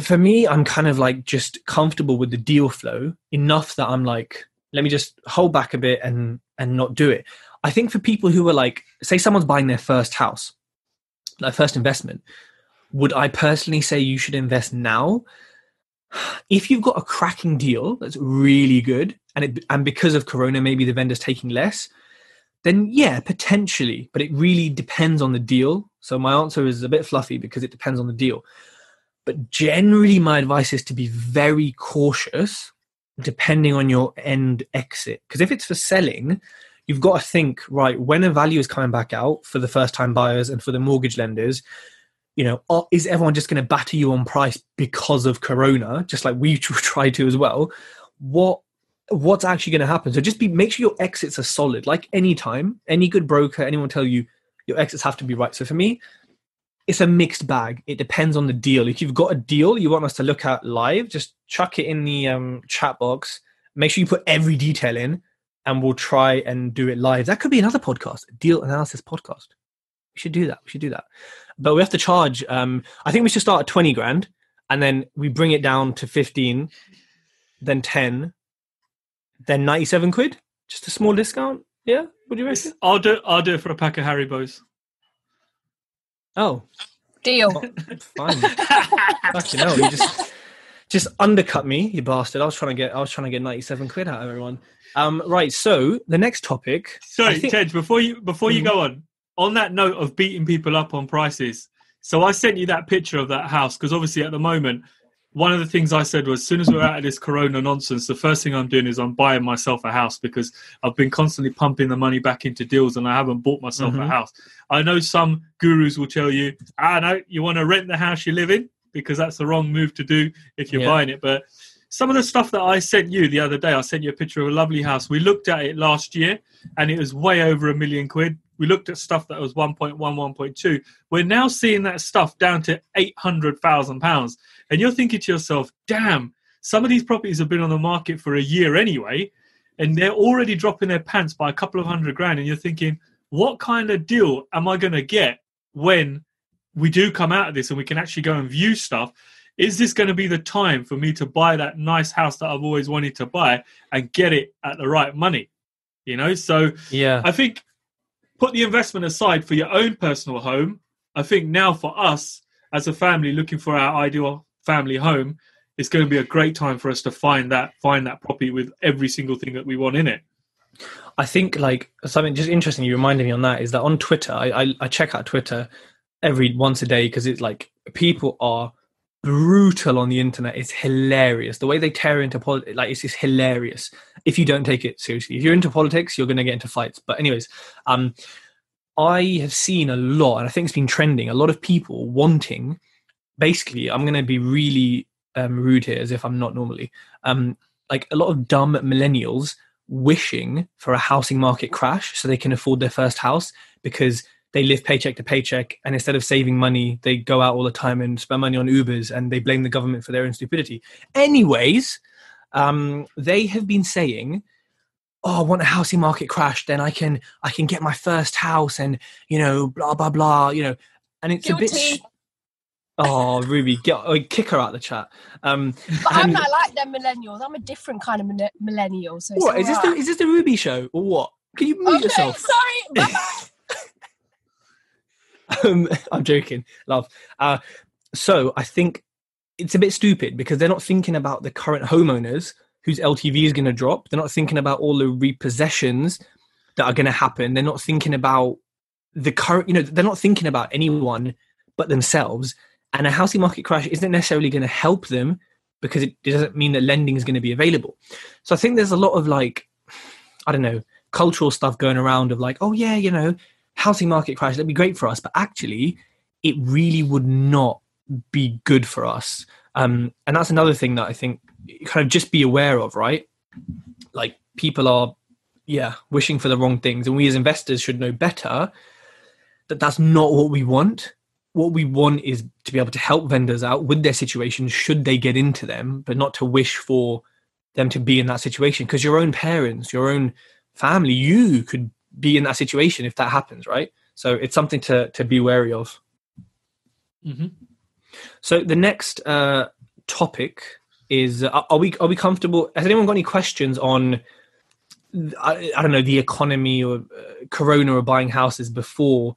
for me i'm kind of like just comfortable with the deal flow enough that i'm like let me just hold back a bit and and not do it. I think for people who are like say someone's buying their first house their first investment would i personally say you should invest now if you've got a cracking deal that's really good and it and because of corona maybe the vendor's taking less then yeah potentially but it really depends on the deal so my answer is a bit fluffy because it depends on the deal but generally, my advice is to be very cautious depending on your end exit. Because if it's for selling, you've got to think, right, when a value is coming back out for the first time buyers and for the mortgage lenders, you know, is everyone just going to batter you on price because of Corona, just like we <laughs> try to as well? What what's actually going to happen? So just be make sure your exits are solid. Like any time, any good broker, anyone tell you your exits have to be right. So for me, it's a mixed bag. It depends on the deal. If you've got a deal you want us to look at live, just chuck it in the um, chat box. Make sure you put every detail in, and we'll try and do it live. That could be another podcast, deal analysis podcast. We should do that. We should do that. But we have to charge. Um, I think we should start at twenty grand, and then we bring it down to fifteen, then ten, then ninety-seven quid. Just a small discount. Yeah, what do you reckon? I'll do. I'll do it for a pack of Harry Haribos. Oh, deal. <laughs> Fine. Fucking hell, you just just undercut me, you bastard. I was trying to get I was trying to get ninety seven quid out of everyone. Um, right. So the next topic. Sorry, think, Tej. Before you before you mm-hmm. go on, on that note of beating people up on prices. So I sent you that picture of that house because obviously at the moment one of the things I said was, as soon as we're out of this Corona nonsense, the first thing I'm doing is I'm buying myself a house because I've been constantly pumping the money back into deals and I haven't bought myself mm-hmm. a house. I know some gurus will tell you, ah, know you want to rent the house you live in because that's the wrong move to do if you're yeah. buying it. But some of the stuff that I sent you the other day, I sent you a picture of a lovely house. We looked at it last year and it was way over a million quid. We looked at stuff that was 1.1, 1.2. We're now seeing that stuff down to 800,000 pounds. And you're thinking to yourself, damn, some of these properties have been on the market for a year anyway, and they're already dropping their pants by a couple of hundred grand. And you're thinking, what kind of deal am I going to get when we do come out of this and we can actually go and view stuff? Is this going to be the time for me to buy that nice house that I've always wanted to buy and get it at the right money? You know, so yeah, I think put the investment aside for your own personal home. I think now for us as a family looking for our ideal family home, it's going to be a great time for us to find that find that property with every single thing that we want in it. I think like something just interesting you reminded me on that is that on Twitter, I I, I check out Twitter every once a day because it's like people are brutal on the internet. It's hilarious the way they tear into politics. Like it's just hilarious if you don't take it seriously. If you're into politics, you're going to get into fights. But anyways, um, I have seen a lot, and I think it's been trending. A lot of people wanting basically, I'm going to be really um, rude here, as if I'm not normally. Um, like a lot of dumb millennials wishing for a housing market crash so they can afford their first house because they live paycheck to paycheck and instead of saving money they go out all the time and spend money on ubers and they blame the government for their own stupidity anyways um, they have been saying oh i want a housing market crash then i can i can get my first house and you know blah blah blah you know and it's Guilty. a bit Oh, Ruby, get oh, kick her out of the chat. Um, but I'm not like them millennials. I'm a different kind of millennial. So what is this? The, is this the Ruby show or what? Can you mute okay, yourself? Sorry. <laughs> um, <laughs> I'm joking, love. Uh, so I think it's a bit stupid because they're not thinking about the current homeowners whose LTV is going to drop. They're not thinking about all the repossessions that are going to happen. They're not thinking about the current. You know, they're not thinking about anyone but themselves and a housing market crash isn't necessarily going to help them because it doesn't mean that lending is going to be available. So I think there's a lot of like, I don't know, cultural stuff going around of like, oh yeah, you know, housing market crash, that'd be great for us. But actually, it really would not be good for us. Um, and that's another thing that I think kind of just be aware of, right? Like people are yeah, wishing for the wrong things. And we as investors should know better that that's not what we want. What we want is to be able to help vendors out with their situations should they get into them, but not to wish for them to be in that situation. Because your own parents, your own family, you could be in that situation if that happens, right? So it's something to to be wary of. Mm-hmm. So the next uh, topic is: uh, Are we are we comfortable? Has anyone got any questions on? I, I don't know the economy or uh, Corona or buying houses before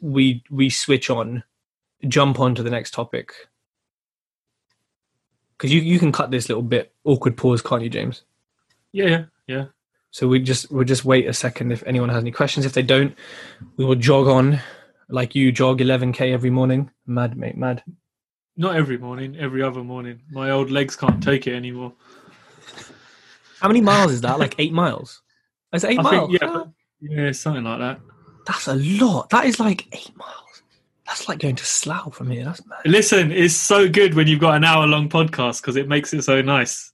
we we switch on, jump on to the next topic. Because you you can cut this little bit awkward pause, can't you, James? Yeah, yeah, yeah. So we just we'll just wait a second if anyone has any questions. If they don't, we will jog on like you jog 11k every morning. Mad mate, mad. Not every morning, every other morning. My old legs can't take it anymore. How many miles is that? Like eight miles? Is it eight I miles? think, yeah, yeah, something like that. That's a lot. That is like eight miles. That's like going to Slough from here. That's mad. Listen, it's so good when you've got an hour long podcast because it makes it so nice.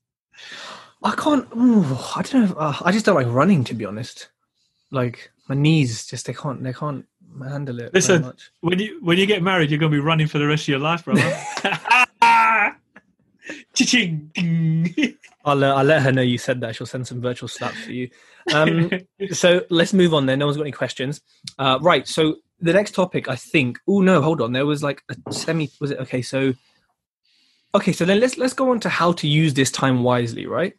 I can't. ooh, I don't know. Uh, I just don't like running, to be honest. Like my knees, just they can't. They can't handle it. Listen. much. When you when you get married, you're gonna be running for the rest of your life, brother. <laughs> <laughs> <laughs> I'll uh, I'll let her know you said that. She'll send some virtual slaps for you. Um, so let's move on then. No one's got any questions. Uh, right. So the next topic, I think. Oh no, hold on. There was like a semi. Was it okay? So okay. So then let's let's go on to how to use this time wisely. Right.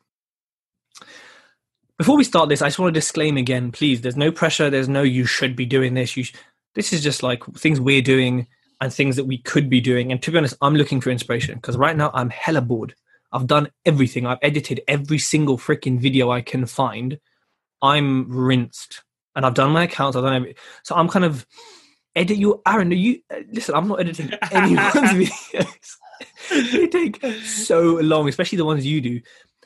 Before we start this, I just want to disclaim again, please. There's no pressure. There's no you should be doing this. You. Sh-. This is just like things we're doing and things that we could be doing. And to be honest, I'm looking for inspiration because right now I'm hella bored. I've done everything. I've edited every single freaking video I can find. I'm rinsed, and I've done my accounts. I've done every, so I'm kind of edit you, Aaron. Are you uh, listen? I'm not editing <laughs> anyone's <laughs> videos. they take so long, especially the ones you do.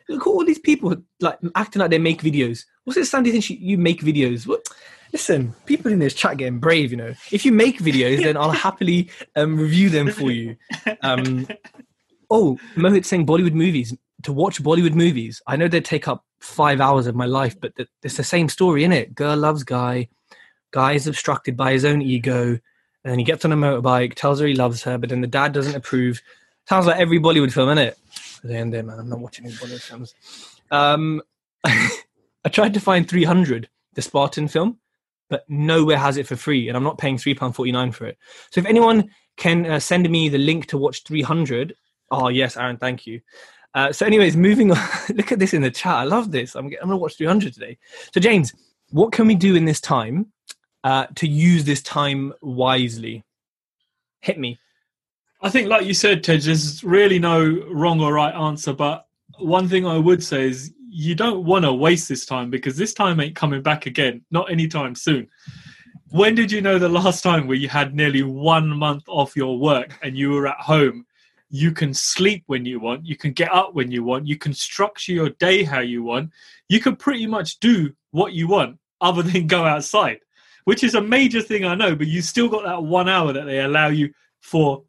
Look at all these people like acting like they make videos. What's it Sandy thinks you, you make videos? What? Listen, people in this chat getting brave. You know, if you make videos, then I'll happily um, review them for you. Um, oh, Mohit saying Bollywood movies. To watch Bollywood movies, I know they take up five hours of my life, but th- it's the same story, in it? Girl loves guy, guy is obstructed by his own ego, and then he gets on a motorbike, tells her he loves her, but then the dad doesn't approve. Sounds like every Bollywood film, innit? At the end there, man, I'm not watching any Bollywood films. Um, <laughs> I tried to find 300, the Spartan film, but nowhere has it for free, and I'm not paying £3.49 for it. So if anyone can uh, send me the link to watch 300, oh, yes, Aaron, thank you. Uh, so, anyways, moving on. <laughs> Look at this in the chat. I love this. I'm, I'm going to watch 300 today. So, James, what can we do in this time uh, to use this time wisely? Hit me. I think, like you said, Tej, there's really no wrong or right answer. But one thing I would say is you don't want to waste this time because this time ain't coming back again, not anytime soon. When did you know the last time where you had nearly one month off your work and you were at home? You can sleep when you want, you can get up when you want, you can structure your day how you want, you can pretty much do what you want other <laughs> than go outside, which is a major thing I know, but you still got that one hour that they allow you for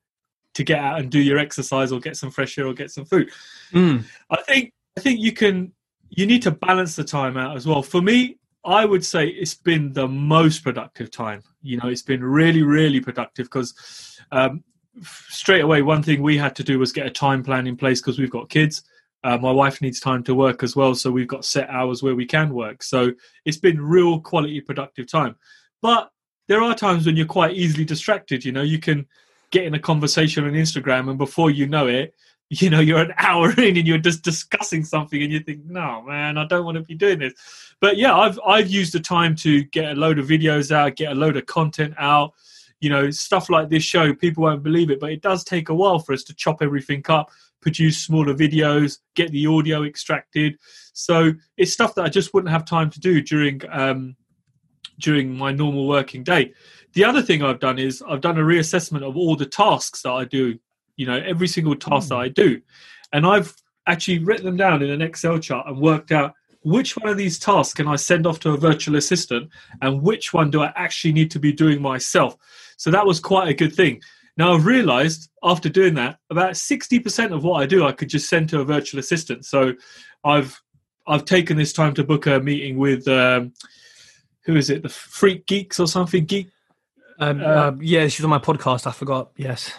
to get out and do your exercise or get some fresh air or get some food. Mm. I think I think you can you need to balance the time out as well. For me, I would say it's been the most productive time. You know, it's been really, really productive because um, straight away, one thing we had to do was get a time plan in place because we've got kids. Uh, my wife needs time to work as well, so we've got set hours where we can work. So it's been real quality, productive time. But there are times when you're quite easily distracted. You know, you can get in a conversation on Instagram, and before you know it, you know you're an <laughs> hour in and you're just discussing something and you think no man i don't want to be doing this. But yeah i've i've used the time to get a load of videos out get a load of content out you know stuff like this show people won't believe it but it does take a while for us to chop everything up produce smaller videos get the audio extracted. So it's stuff that i just wouldn't have time to do during um during my normal working day the other thing i've done is i've done a reassessment of all the tasks that i do you know every single task that i do and i've actually written them down in an excel chart and worked out which one of these tasks can i send off to a virtual assistant and which one do i actually need to be doing myself so that was quite a good thing now i've realized after doing that about 60% of what i do i could just send to a virtual assistant so i've I've taken this time to book a meeting with um, who is it? The Freak Geeks or something? Geek. Um, uh, uh, yeah, she's on my podcast. I forgot. Yes.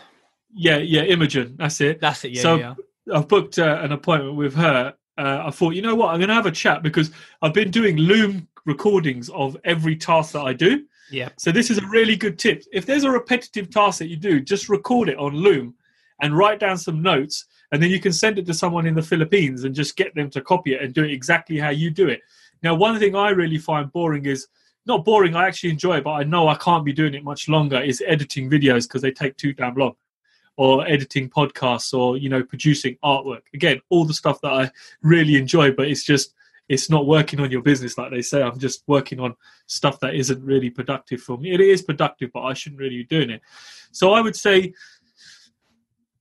Yeah, yeah, Imogen. That's it. That's it. Yeah. So yeah. I've booked uh, an appointment with her. Uh, I thought, you know what, I'm going to have a chat because I've been doing Loom recordings of every task that I do. Yeah. So this is a really good tip. If there's a repetitive task that you do, just record it on Loom and write down some notes and then you can send it to someone in the Philippines and just get them to copy it and do it exactly how you do it. Now, one thing I really find boring is not boring. I actually enjoy it, but I know I can't be doing it much longer. Is editing videos because they take too damn long, or editing podcasts, or you know, producing artwork. Again, all the stuff that I really enjoy, but it's just it's not working on your business like they say. I'm just working on stuff that isn't really productive for me. It is productive, but I shouldn't really be doing it. So I would say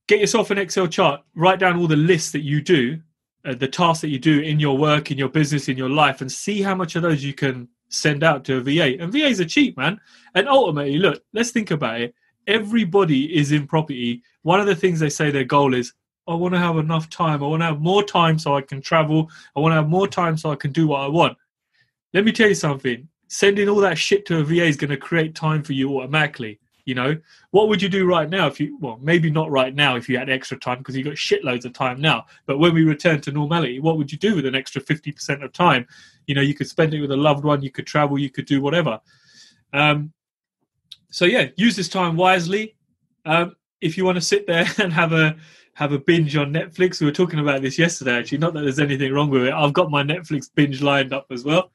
get yourself an Excel chart, write down all the lists that you do, uh, the tasks that you do in your work, in your business, in your life, and see how much of those you can send out to a VA. And VAs are cheap, man. And ultimately, look, let's think about it. Everybody is in property. One of the things they say their goal is, I want to have enough time. I want to have more time so I can travel. I want to have more time so I can do what I want. Let me tell you something. Sending all that shit to a VA is going to create time for you automatically. You know, what would you do right now if you, well, maybe not right now if you had extra time because you've got shitloads of time now. But when we return to normality, what would you do with an extra 50% of time? You know, you could spend it with a loved one, you could travel, you could do whatever. Um, so yeah, use this time wisely. Um, if you want to sit there <laughs> and have a have a binge on Netflix, we were talking about this yesterday. Actually, not that there's anything wrong with it. I've got my Netflix binge lined up as well.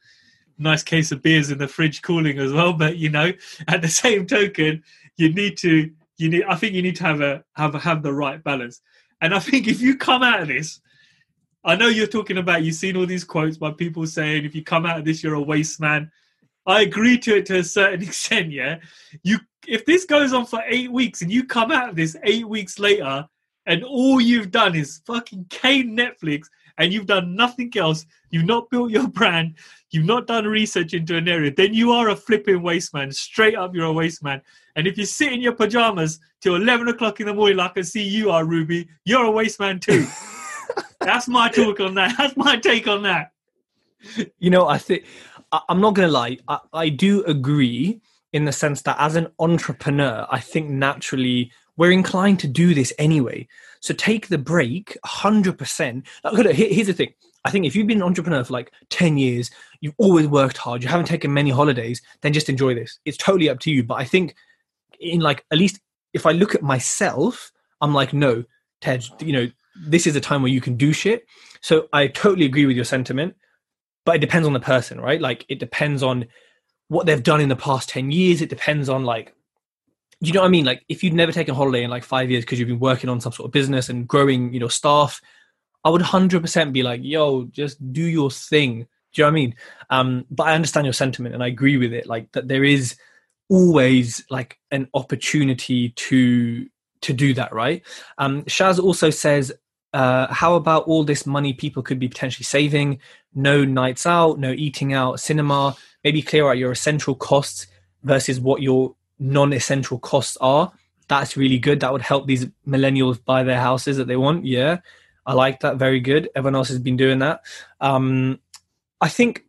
Nice case of beers in the fridge, cooling as well. But you know, <laughs> at the same token, you need to you need I think you need to have a have have the right balance. And I think if you come out of this, I know you're talking about you've seen all these quotes by people saying if you come out of this you're a waste man. I agree to it to a certain <laughs> extent, yeah. You if this goes on for eight weeks and you come out of this eight weeks later and all you've done is fucking cane Netflix and you've done nothing else, you've not built your <laughs> brand, you've not done research into an area, then you are a flipping waste man. Straight up, you're a waste man. And if you sit in your pajamas till 11 o'clock in the morning, like I see you are, Ruby, you're a waste man too. <laughs> That's my talk on that. That's my take on that. You know, I think, I'm not going to lie, I, I do agree in the sense that as an entrepreneur, I think naturally we're inclined to do this anyway. So take the break 100%. Here's the thing I think if you've been an entrepreneur for like 10 years, you've always worked hard, you haven't taken many holidays, then just enjoy this. It's totally up to you. But I think, in like, at least if I look at myself, I'm like, no, Tej, you know, this is a time where you can do shit. So I totally agree with your sentiment, but it depends on the person, right? Like, it depends on what they've done in the past 10 years. It depends on like, you know what I mean? Like, if you'd never taken a holiday in like five years because you've been working on some sort of business and growing, you know, staff, I would 100% be like, yo, just do your thing. Do you know what I mean? Um, but I understand your sentiment and I agree with it. Like that there is always like an opportunity to to do that, right? Um, Shaz also says, uh, how about all this money people could be potentially saving? No nights out, no eating out, cinema. Maybe clear out your essential costs versus what your non-essential costs are. That's really good. That would help these millennials buy their houses that they want. Yeah. I like that. Very good. Everyone else has been doing that. Um, I think,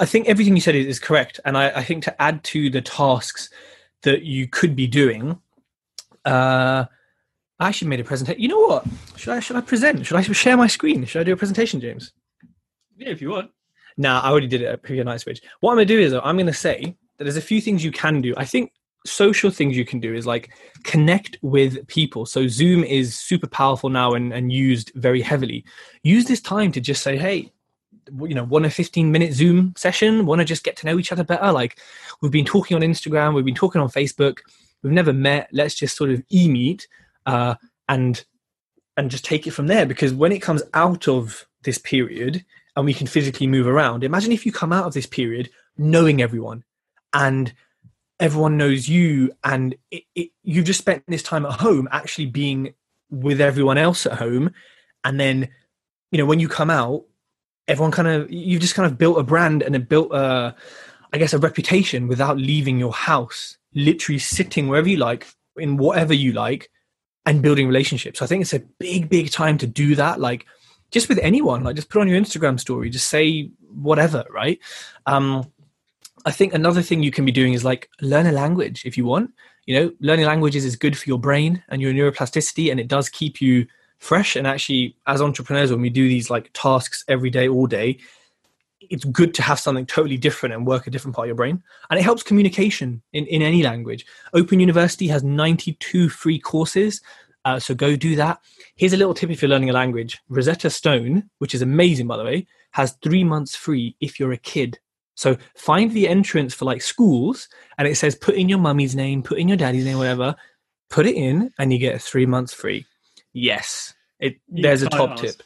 I think everything you said is, correct, and I, I, think to add to the tasks that you could be doing, uh, I actually made a presentation. You know what? Should I should I present? Should I share my screen? Should I do a presentation, James? Yeah, if you want. Nah, I already did it at previous night switch. What I'm going to do is though, I'm going to say that there's a few things you can do. I think social things you can do is like connect with people. So Zoom is super powerful now and, and used very heavily. Use this time to just say, hey, you know, want a 15 minute Zoom session? Want to just get to know each other better? Like we've been talking on Instagram, we've been talking on Facebook, we've never met. Let's just sort of e meet uh, and and just take it from there. Because when it comes out of this period and we can physically move around, imagine if you come out of this period knowing everyone and everyone knows you and it, it, you've just spent this time at home actually being with everyone else at home and then you know when you come out everyone kind of you've just kind of built a brand and it built a i guess a reputation without leaving your house literally sitting wherever you like in whatever you like and building relationships so i think it's a big big time to do that like just with anyone, like just put on your Instagram story, just say whatever, right? Um, I think another thing you can be doing is like learn a language if you want. You know, learning languages is good for your brain and your neuroplasticity, and it does keep you fresh. And actually, as entrepreneurs, when we do these like tasks every day, all day, it's good to have something totally different and work a different part of your brain. And it helps communication in, in any language. Open University has 92 free courses. Uh, so go do that. Here's a little tip if you're learning a language. Rosetta Stone, which is amazing, by the way, has three months free if you're a kid. So find the entrance for like schools and it says put in your mummy's name, put in your daddy's name, whatever, put it in and you get three months free. Yes. It, there's a top tip.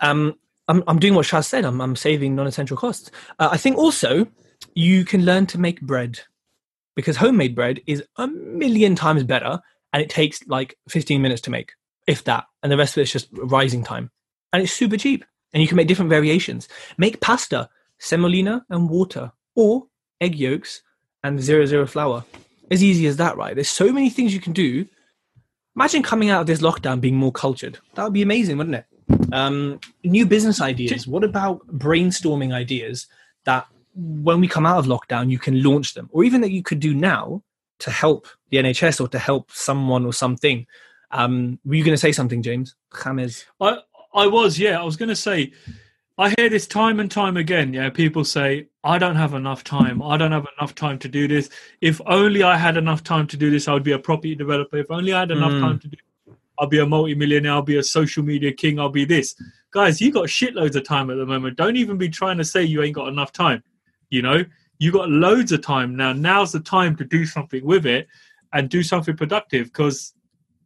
Um, I'm, I'm doing what Shaz said. I'm, I'm saving non-essential costs. Uh, I think also you can learn to make bread because homemade bread is a million times better and it takes like 15 minutes to make, if that. And the rest of it's just rising time. And it's super cheap. And you can make different variations. Make pasta semolina and water, or egg yolks and zero zero flour. As easy as that, right? There's so many things you can do. Imagine coming out of this lockdown being more cultured. That would be amazing, wouldn't it? Um, new business ideas. What about brainstorming ideas that when we come out of lockdown, you can launch them, or even that you could do now to help the NHS or to help someone or something? Um, were you going to say something, James? James? I, I was, yeah. I was going to say I hear this time and time again. Yeah, people say, I don't have enough time. I don't have enough time to do this. If only I had enough time to do this, I would be a property developer. If only I had enough mm. time to do I'll be a multi-millionaire. I'll be a social media king. I'll be this. Guys, you got shitloads of time at the moment. Don't even be trying to say you ain't got enough time. You know, you got loads of time now. Now's the time to do something with it and do something productive because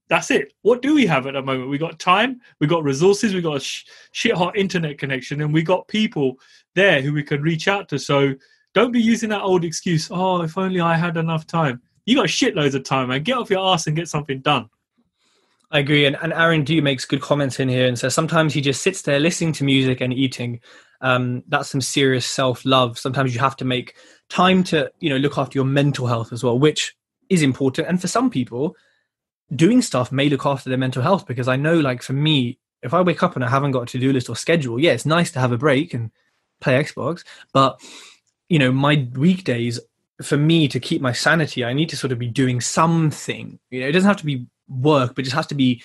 that's it. What do we have at the moment? We got time, we got resources, we got a sh- shit hot internet connection, and we got people there who we can reach out to. So don't be using that old excuse. Oh, if only I had enough time. You got shitloads of time, man. Get off your ass and get something done. I agree, and, and Aaron Dew makes good comments in here and says sometimes he just sits there listening to music and eating. Um, that's some serious self love. Sometimes you have to make time to you know look after your mental health as well, which is important. And for some people, doing stuff may look after their mental health because I know, like for me, if I wake up and I haven't got a to do list or schedule, yeah, it's nice to have a break and play Xbox, but you know, my weekdays for me to keep my sanity, I need to sort of be doing something. You know, it doesn't have to be work, but it just has to be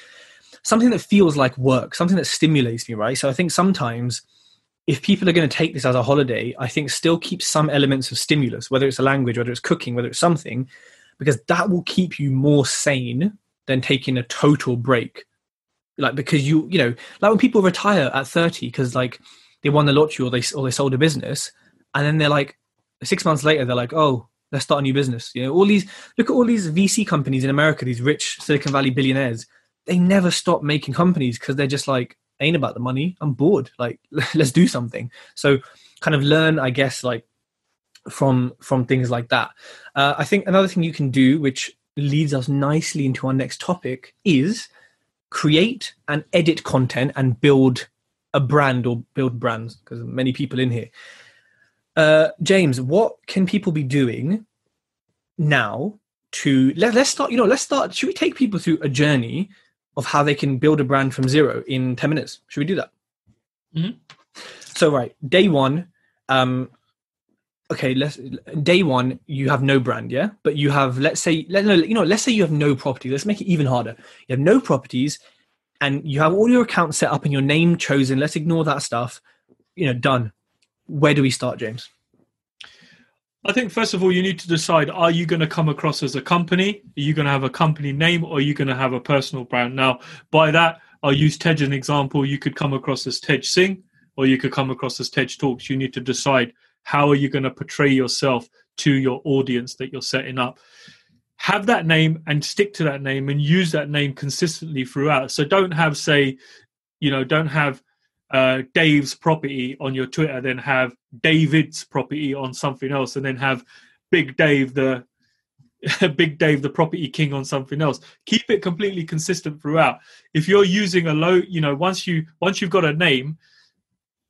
something that feels like work, something that stimulates me, right? So I think sometimes if people are going to take this as a holiday, I think still keep some elements of stimulus, whether it's a language, whether it's cooking, whether it's something, because that will keep you more sane than taking a total break. Like because you you know like when people retire at thirty because like they won the lottery or they or they sold a business and then they're like six months later they're like oh let's start a new business. You know all these look at all these VC companies in America these rich Silicon Valley billionaires they never stop making companies because they're just like ain't about the money I'm bored like <laughs> let's do something. So kind of learn I guess like from from things like that. Uh, I think another thing you can do, which leads us nicely into our next topic is create and edit content and build a brand or build brands because many people in here. Uh, james what can people be doing now to let, let's start you know let's start should we take people through a journey of how they can build a brand from zero in 10 minutes? Should we do that? Mm-hmm. so right day one um, okay let's day one you have no brand yeah but you have let's say let, no, you know let's say you have no property let's make it even harder you have no properties and you have all your accounts set up and your name chosen let's ignore that stuff you know done where do we start james I think first of all, you need to decide: Are you going to come across as a company? Are you going to have a company name, or are you going to have a personal brand? Now, by that, I'll use Tej as an example. You could come across as Tej Singh, or you could come across as Tej Talks. You need to decide how are you going to portray yourself to your audience that you're setting up? Have that name and stick to that name and use that name consistently throughout. So don't have say you know don't have uh, dave's property on your twitter then have david's property on something else and then have big dave the <laughs> big dave the property king on something else. Keep it completely consistent throughout. If you're using a low you know once you once you've got a name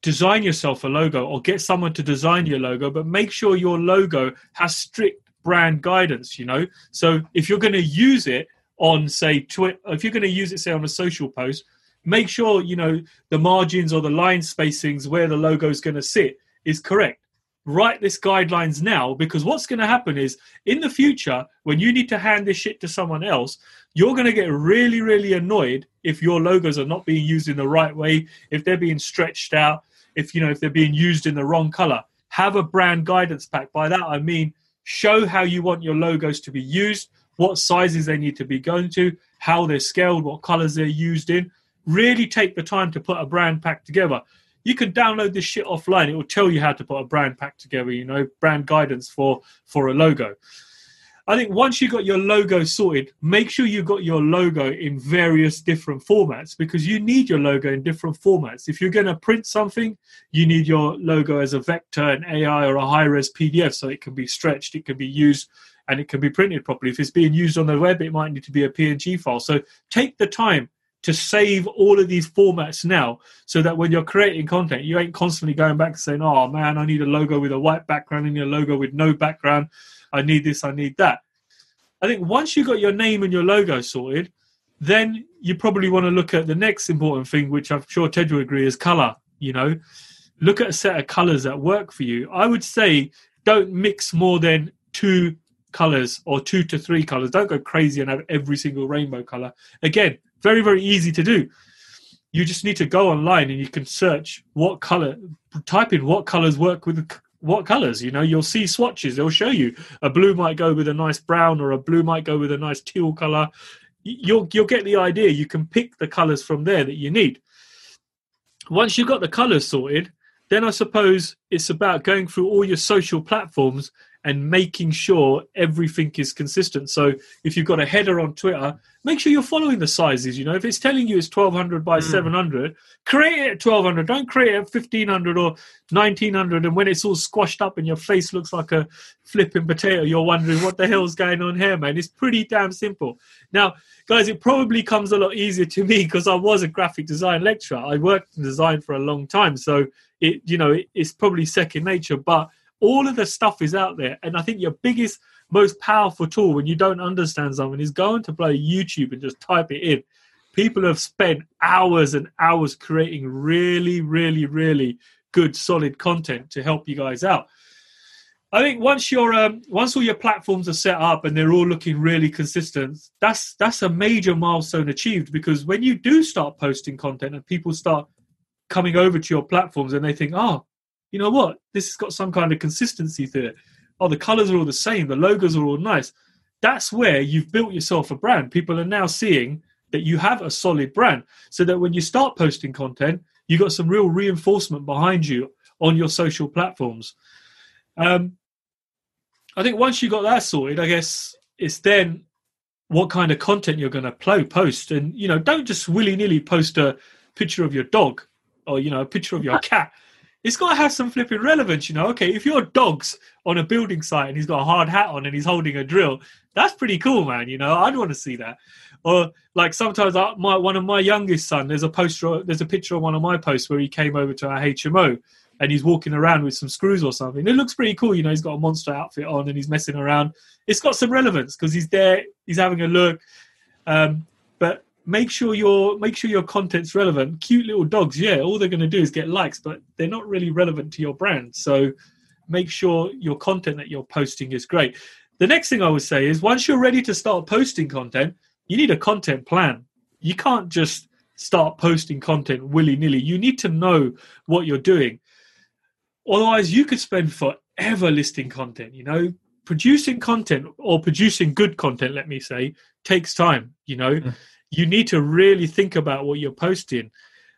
design yourself a logo or get someone to design your logo, but make sure your logo has strict brand guidance, you know? So if you're going to use it on, say, Twitter, if you're going to use it, say, on a social post, make sure you know the margins or the line spacings where the logo is going to sit is correct write this guidelines now because what's going to happen is in the future when you need to hand this shit to someone else you're going to get really really annoyed if your logos are not being used in the right way if they're being stretched out if you know if they're being used in the wrong color have a brand guidance pack by that i mean show how you want your logos to be used what sizes they need to be going to how they're scaled what colors they're used in really take the time to put a brand pack together you can download this shit offline. It will tell you how to put a brand pack together, you know, brand guidance for for a logo. I think once you've got your logo sorted, make sure you've got your logo in various different formats because you need your logo in different formats. If you're going to print something, you need your logo as a vector, an AI, or a high res PDF so it can be stretched, it can be used, and it can be printed properly. If it's being used on the web, it might need to be a PNG file. So take the time to save all of these formats now so that when you're creating content, you ain't constantly going back and saying, oh man, I need a logo with a white background, I need a logo with no background, I need this, I need that. I think once you got your name and your logo sorted, then you probably want to look at the next important thing, which I'm sure Tej will agree is color. You know, look at a set of colors that work for you. I would say don't mix more than two colors or two to three colors. Don't go crazy and have every single rainbow color. Again, very, very easy to do. You just need to go online and you can search what color, type in what colors work with what colors. You know, you'll see swatches. They'll show you a blue might go with a nice brown, or a blue might go with a nice teal color. You'll you'll get the idea. You can pick the colors from there that you need. Once you've got the colors sorted, then I suppose it's about going through all your social platforms and making sure everything is consistent. So if you've got a header on Twitter, make sure you're following the sizes. You know, if it's telling you it's 1200 by mm. 700, create it at 1200. Don't create it at 1500 or 1900. And when it's all squashed up and your face looks like a flipping potato, you're wondering what the hell's going on here, man. It's pretty damn simple. Now, guys, it probably comes a lot easier to me because I was a graphic design lecturer. I worked in design for a long time. So it, you know, it, it's probably second nature, but all of the stuff is out there. And I think your biggest, most powerful tool when you don't understand something is going to play YouTube and just type it in. People have spent hours and hours creating really, really, really good, solid content to help you guys out. I think once you're um, once all your platforms are set up and they're all looking really consistent, that's that's a major milestone achieved because when you do start posting content and people start coming over to your platforms and they think, oh, you know what? This has got some kind of consistency to it. Oh, the colors are all the same. The logos are all nice. That's where you've built yourself a brand. People are now seeing that you have a solid brand so that when you start posting content, you've got some real reinforcement behind you on your social platforms. Um, I think once you've got that sorted, I guess it's then what kind of content you're going to play, post. And, you know, don't just willy nilly post a picture of your dog or, you know, a picture of your <laughs> cat it's got to have some flipping relevance, you know. Okay, if your dog's on a building site and he's got a hard hat on and he's holding a drill, that's pretty cool, man. You know, I'd want to see that. Or like sometimes I, my one of my youngest son, there's a poster, there's a picture on one of my posts where he came over to our HMO and he's walking around with some screws or something. It looks pretty cool, you know. He's got a monster outfit on and he's messing around. It's got some relevance because he's there, he's having a look. Um, but make sure your make sure your content's relevant. Cute little dogs, yeah, all they're going to do is get likes, but they're not really relevant to your brand. So make sure your content that you're posting is great. The next thing I would say is once you're ready to start posting content, you need a content plan. You can't just start posting content willy nilly. You need to know what you're doing. Otherwise, you could spend forever listing content. You know, producing content or producing good content, let me say, takes time. You know, mm you need to really think about what you're posting.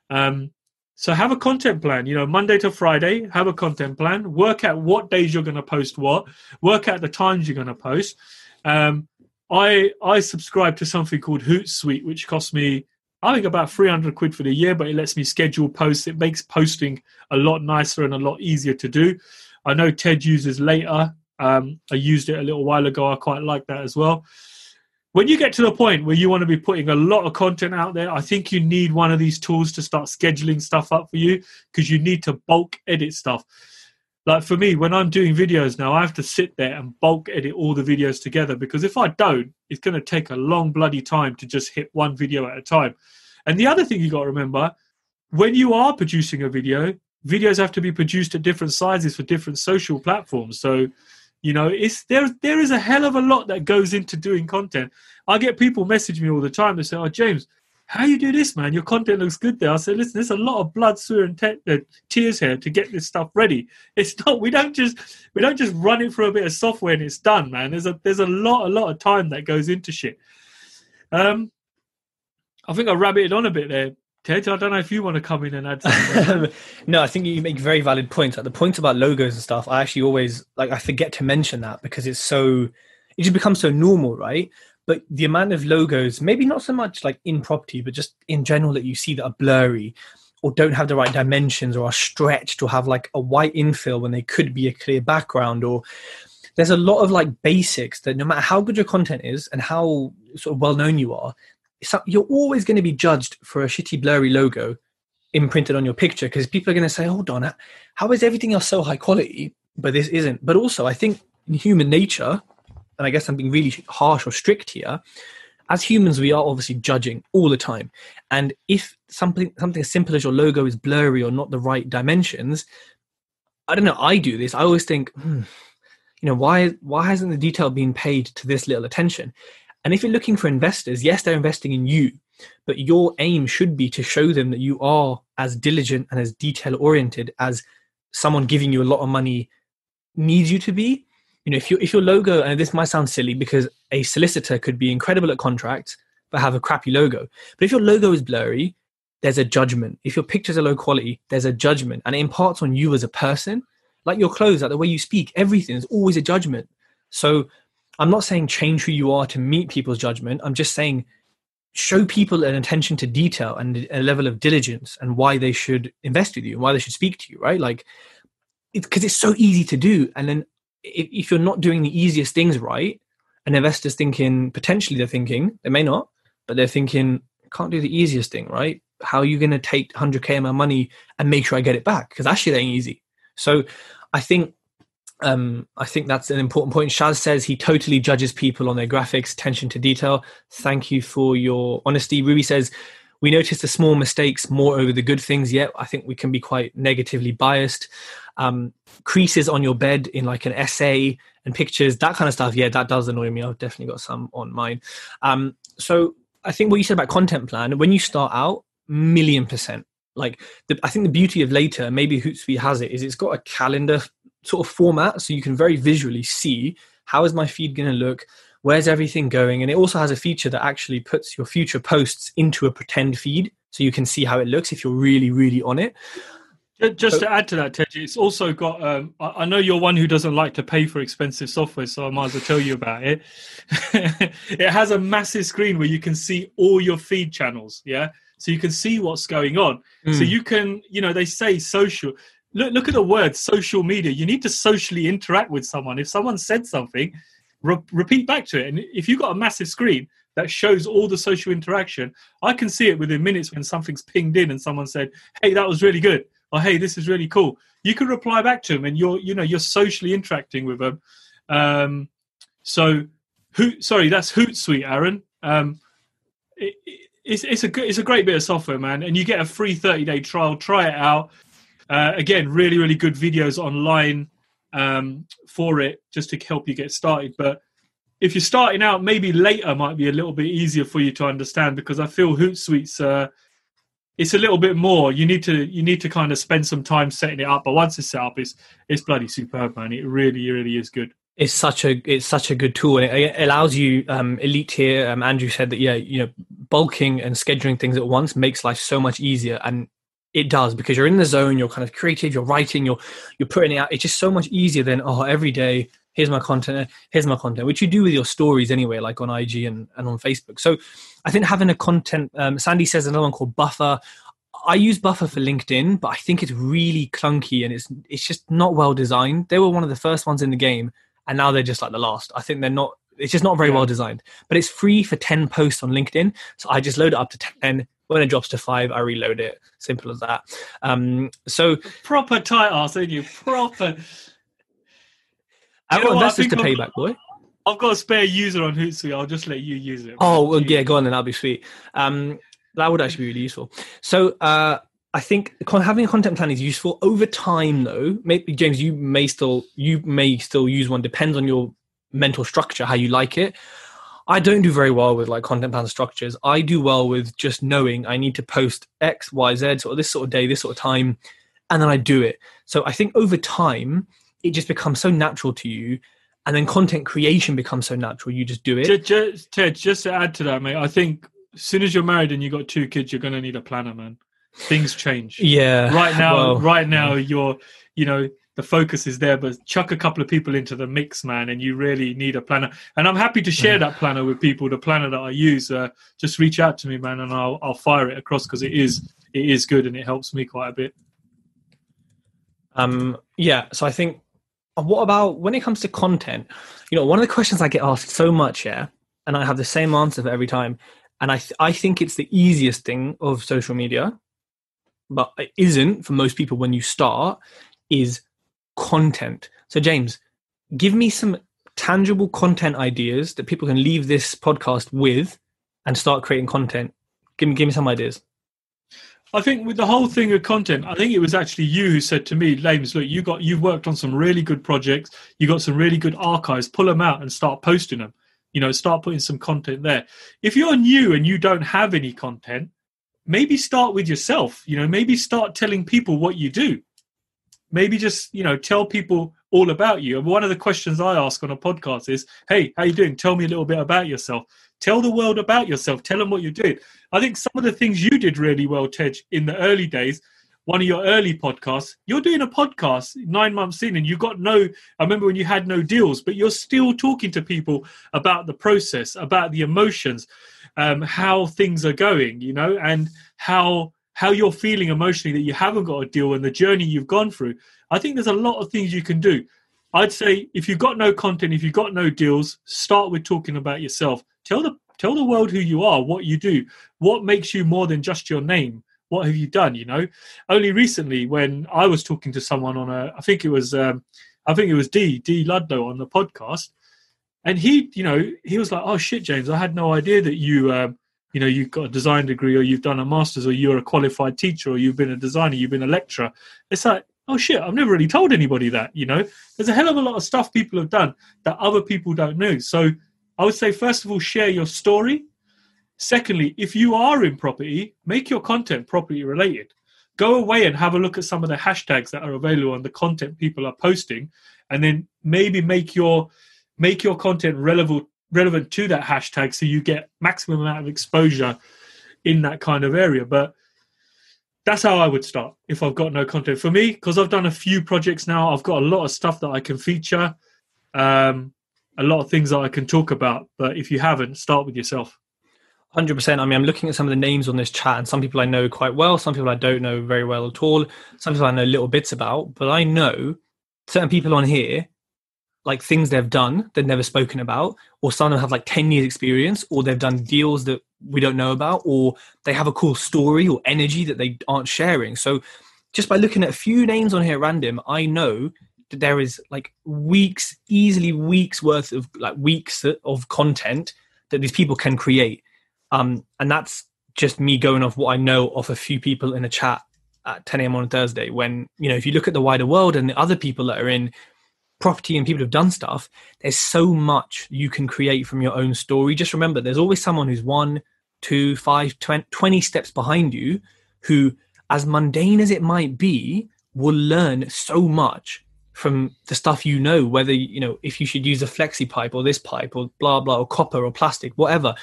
Um, so have a content plan. You know, Monday to Friday, have a content plan. Work out what days you're going to post what. Work out the times you're going to post. Um, I I subscribe to something called Hootsuite, which costs me I think about 300 quid for the year, but it lets me schedule posts. It makes posting a lot nicer and a lot easier to do. I know Tej uses Later. Um, I used it a little while ago. I quite like that as well when you get to the point where you want to be putting a lot of content out there, I think you need one of these tools to start scheduling stuff up for you because you need to bulk edit stuff. Like for me, when I'm doing videos now, I have to sit there and bulk edit all the videos together because if I don't, it's going to take a long bloody time to just hit one video at a time. And the other thing you got to remember when you are producing a video, videos have to be produced at different sizes for different social platforms. So, you know, it's there. There is a hell of a lot that goes into doing content. I get people message me all the time. They say, "Oh, James, how you do this, man? Your content looks good there." I say, "Listen, there's a lot of blood, sweat, and te- uh, tears here to get this stuff ready. <laughs> It's not. We don't just we don't just run it through a bit of software and it's done, man. There's a there's a lot a lot of time that goes into shit." Um, I think I rabbited on a bit there. Tej, I don't know if you want to come in and add something. <laughs> no, I think you make very valid points. Like the points about logos and stuff, I actually always like I forget to mention that because it's so it just becomes so normal, right? But the amount of logos, maybe not so much like in property, but just in general that you see that are blurry or don't have the right dimensions or are stretched or have like a white infill when they could be a clear background or there's a lot of like basics that no matter how good your content is and how sort of well known you are, you're always going to be judged for a shitty blurry logo imprinted on your picture because people are going to say, "Hold on, how is everything else so high quality, but this isn't?" But also, I think in human nature, and I guess I'm being really harsh or strict here. As humans, we are obviously judging all the time, and if something something as simple as your logo is blurry or not the right dimensions, I don't know. I do this. I always think, hmm, you know, why why hasn't the detail been paid to this little attention? And if you're looking for investors, yes, they're investing in you, but your aim should be to show them that you are as diligent and as detail oriented as someone giving you a lot of money needs you to be. You know, if you if your logo, and this might sound silly because a solicitor could be incredible at contracts but have a crappy logo. But if your logo is blurry, there's a judgment. If your pictures are low quality, there's a judgment, and it imparts on you as a person. Like your clothes, like the way you speak, everything is always a judgment. So I'm not saying change who you are to meet people's judgment. I'm just saying show people an attention to detail and a level of diligence and why they should invest with you and why they should speak to you, right? Like, because it's, so easy to do. And then if, you're not doing the easiest things right, an investor's thinking, potentially they're thinking, they may not, but they're thinking, can't do the easiest thing, right? How are you going to take 100K of my money and make sure I get it back? Because actually, that ain't easy. So I think um, I think that's an important point. Shaz says he totally judges people on their graphics, attention to detail. Thank you for your honesty. Ruby says, we notice the small mistakes more over the good things, yet I think we can be quite negatively biased. Um, creases on your bed in like an essay and pictures, that kind of stuff. Yeah, that does annoy me. I've definitely got some on mine. Um, so I think what you said about content plan, when you start out, million percent. Like the, I think the beauty of later, maybe Hootsuite has it, is it's got a calendar sort of format so you can very visually see how is my feed going to look where's everything going and it also has a feature that actually puts your future posts into a pretend feed so you can see how it looks if you're really really on it just to add to that, Tej, it's also got. Um, I know you're one who doesn't like to pay for expensive software, so I might as well tell you about it. <laughs> it has a massive screen where you can see all your feed channels. Yeah, so you can see what's going on. Mm. So hmm. you can, you know, they say social look, look at the word social media. You need to socially interact with someone. If someone said something, re- repeat back to it. And if you've got a massive screen that shows all the social interaction, I can see it within minutes when something's pinged in and someone said, "Hey, that was really good," or "Hey, this is really cool." You can reply back to them, and you're you know you're socially interacting with them. Um, so, Hoot, sorry, that's Hootsuite, Aaron. Um, it, it's, it's a good, it's a great bit of software, man, and you get a free 30 day trial. Try it out. Uh, again, really, really good videos online um, for it just to help you get started. But if you're starting out, maybe later might be a little bit easier for you to understand because I feel Hootsuite's uh, it's a little bit more. You need to you need to kind of spend some time setting it up. But once it's set up, it's it's bloody superb, man. It really, really is good. It's such a it's such a good tool, and it allows you. Um, Elite here, um, Andrew said that yeah, you know, bulking and scheduling things at once makes life so much easier. And it does because you're in the zone you're kind of creative you're writing you're you're putting it out. It's just so much easier than oh every day here's my content here's my content which you do with your stories anyway like on ig and, and on facebook. So i think having a content um, sandy says another one called buffer. I use buffer for linkedin but i think it's really clunky and it's it's just not well designed. They were one of the first ones in the game and now they're just like the last. I think they're not it's just not very yeah. well designed. But it's free for 10 posts on linkedin so i just load it up to 10 when it drops to five, I reload it. Simple as that. Um, so proper tight ass, ain't you? Proper. I've got investors to pay back, boy. I've got a spare user on Hootsuite. I'll just let you use it. Oh, well, yeah, go on then. That'll be sweet. Um, that would actually be really useful. So uh, I think having a content plan is useful over time, though. Maybe James, you may still you may still use one. Depends on your mental structure, how you like it. I don't do very well with like content plan structures. I do well with just knowing I need to post X, Y, Z, sort of this sort of day, this sort of time, and then I do it. So I think over time, it just becomes so natural to you, and then content creation becomes so natural. You just do it. Just, Tej, just to add to that, mate, I think as soon as you're married and you've got two kids, you're going to need a planner, man. Things change. Yeah. Right now, well, right now, you're, you know, the focus is there, but chuck a couple of people into the mix, man, and you really need a planner. And I'm happy to share that planner with people. The planner that I use, uh, just reach out to me, man, and I'll I'll fire it across because it is it is good and it helps me quite a bit. Um, yeah. So I think, what about when it comes to content? You know, one of the questions I get asked so much, yeah, and I have the same answer for every time, and I th- I think it's the easiest thing of social media, but it isn't for most people when you start. Is content. So, James, give me some tangible content ideas that people can leave this podcast with and start creating content. Give me, give me some ideas. I think with the whole thing of content, I think it was actually you who said to me, James, look, you got you've worked on some really good projects, you got some really good archives, pull them out and start posting them. You know, start putting some content there. If you're new and you don't have any content, maybe start with yourself. You know, maybe start telling people what you do maybe just you know tell people all about you. And one of the questions i ask on a podcast is hey how you doing? Tell me a little bit about yourself. Tell the world about yourself. Tell them what you did i think some of the things you did really well tej in the early days one of your early podcasts you're doing a podcast nine months in and you got no i remember when you had no deals but you're still talking to people about the process about the emotions um, how things are going you know and how how you're feeling emotionally that you haven't got a deal and the journey you've gone through. I think there's a lot of things you can do. I'd say if you've got no content, if you've got no deals, start with talking about yourself. Tell the tell the world who you are, what you do, what makes you more than just your name. What have you done? You know, only recently when I was talking to someone on a, I think it was, um, I think it was D D Ludlow on the podcast, and he, you know, he was like, "Oh shit, James, I had no idea that you um, you know you've got a design degree or you've done a master's or you're a qualified teacher or you've been a designer you've been a lecturer it's like oh shit i've never really told anybody that you know? There's a hell of a lot of stuff people have done that other people don't know. So i would say first of all share your story. Secondly if you are in property make your content property related. Go away and have a look at some of the hashtags that are available on the content people are posting and then maybe make your make your content relevant relevant to that hashtag so you get maximum amount of exposure in that kind of area. But that's how i would start if i've got no content. For me because i've done a few projects now i've got a lot of stuff that i can feature um, a lot of things that i can talk about. But if you haven't start with yourself. 100% i mean i'm looking at some of the names on this chat and some people i know quite well some people i don't know very well at all some people i know little bits about but i know certain people on here like things they've done they've never spoken about or some of them have like 10 years experience or they've done deals that we don't know about or they have a cool story or energy that they aren't sharing. So just by looking at a few names on here at random i know that there is like weeks easily weeks worth of like weeks of content that these people can create. Um and that's just me going off what i know of a few people in a chat at 10 a.m on a thursday when you know if you look at the wider world and the other people that are in property and people who've done stuff, there's so much you can create from your own story. Just remember, there's always someone who's one, two, five, 20 steps behind you who, as mundane as it might be, will learn so much from the stuff you know, whether, you know, if you should use a flexi pipe or this pipe or blah, blah, or copper or plastic, whatever.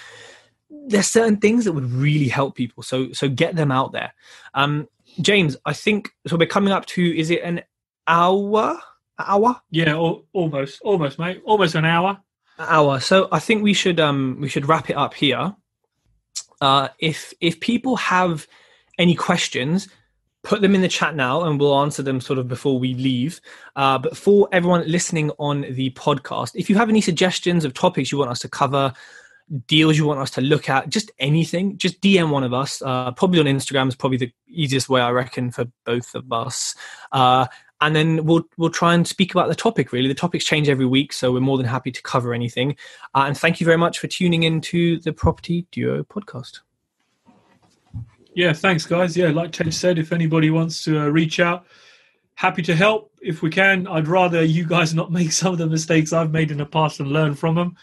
There's certain things that would really help people. So, so get them out there. Um, James, I think, so we're coming up to, is it an hour? Hour? Yeah, almost, almost, mate, almost an hour. An hour. So I think we should um we should wrap it up here. Uh, if if people have any questions, put them in the chat now, and we'll answer them sort of before we leave. Uh, but for everyone listening on the podcast, if you have any suggestions of topics you want us to cover, deals you want us to look at, just anything, just DM one of us. Uh, probably on Instagram is probably the easiest way I reckon for both of us. Uh, and then we'll we'll try and speak about the topic. Really, the topics change every week, so we're more than happy to cover anything. Uh, and thank you very much for tuning in to the Property Duo podcast. Yeah, thanks, guys. Yeah, like Tej said, if anybody wants to uh, reach out, happy to help if we can. I'd rather you guys not <laughs> make some of the mistakes I've made in the past and learn from them.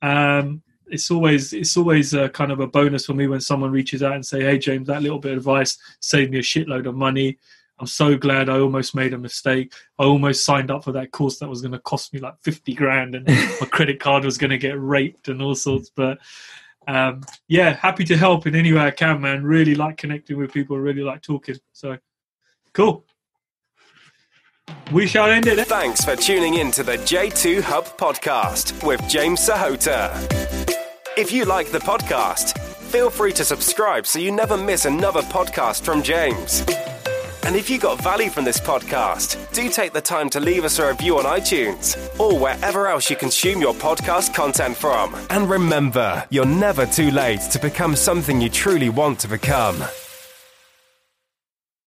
Um, it's always it's always a kind of a bonus for me when someone reaches out and say, "Hey, James, that little bit of advice saved me a shitload of money." I'm so glad I almost made a mistake. I almost signed up for that course that was going to cost me like 50 grand and <laughs> my credit card was going to get raped and all sorts. But um, yeah, happy to help in any way I can, man. Really like connecting with people, really like talking. So cool. We shall end it. Thanks for tuning in to the J2 Hub podcast with James Sahota. If you like the podcast, feel free to subscribe so you never miss another podcast from James. And if you got value from this podcast, do take the time to leave us a review on iTunes or wherever else you consume your podcast content from. And remember, you're never too late to become something you truly want to become.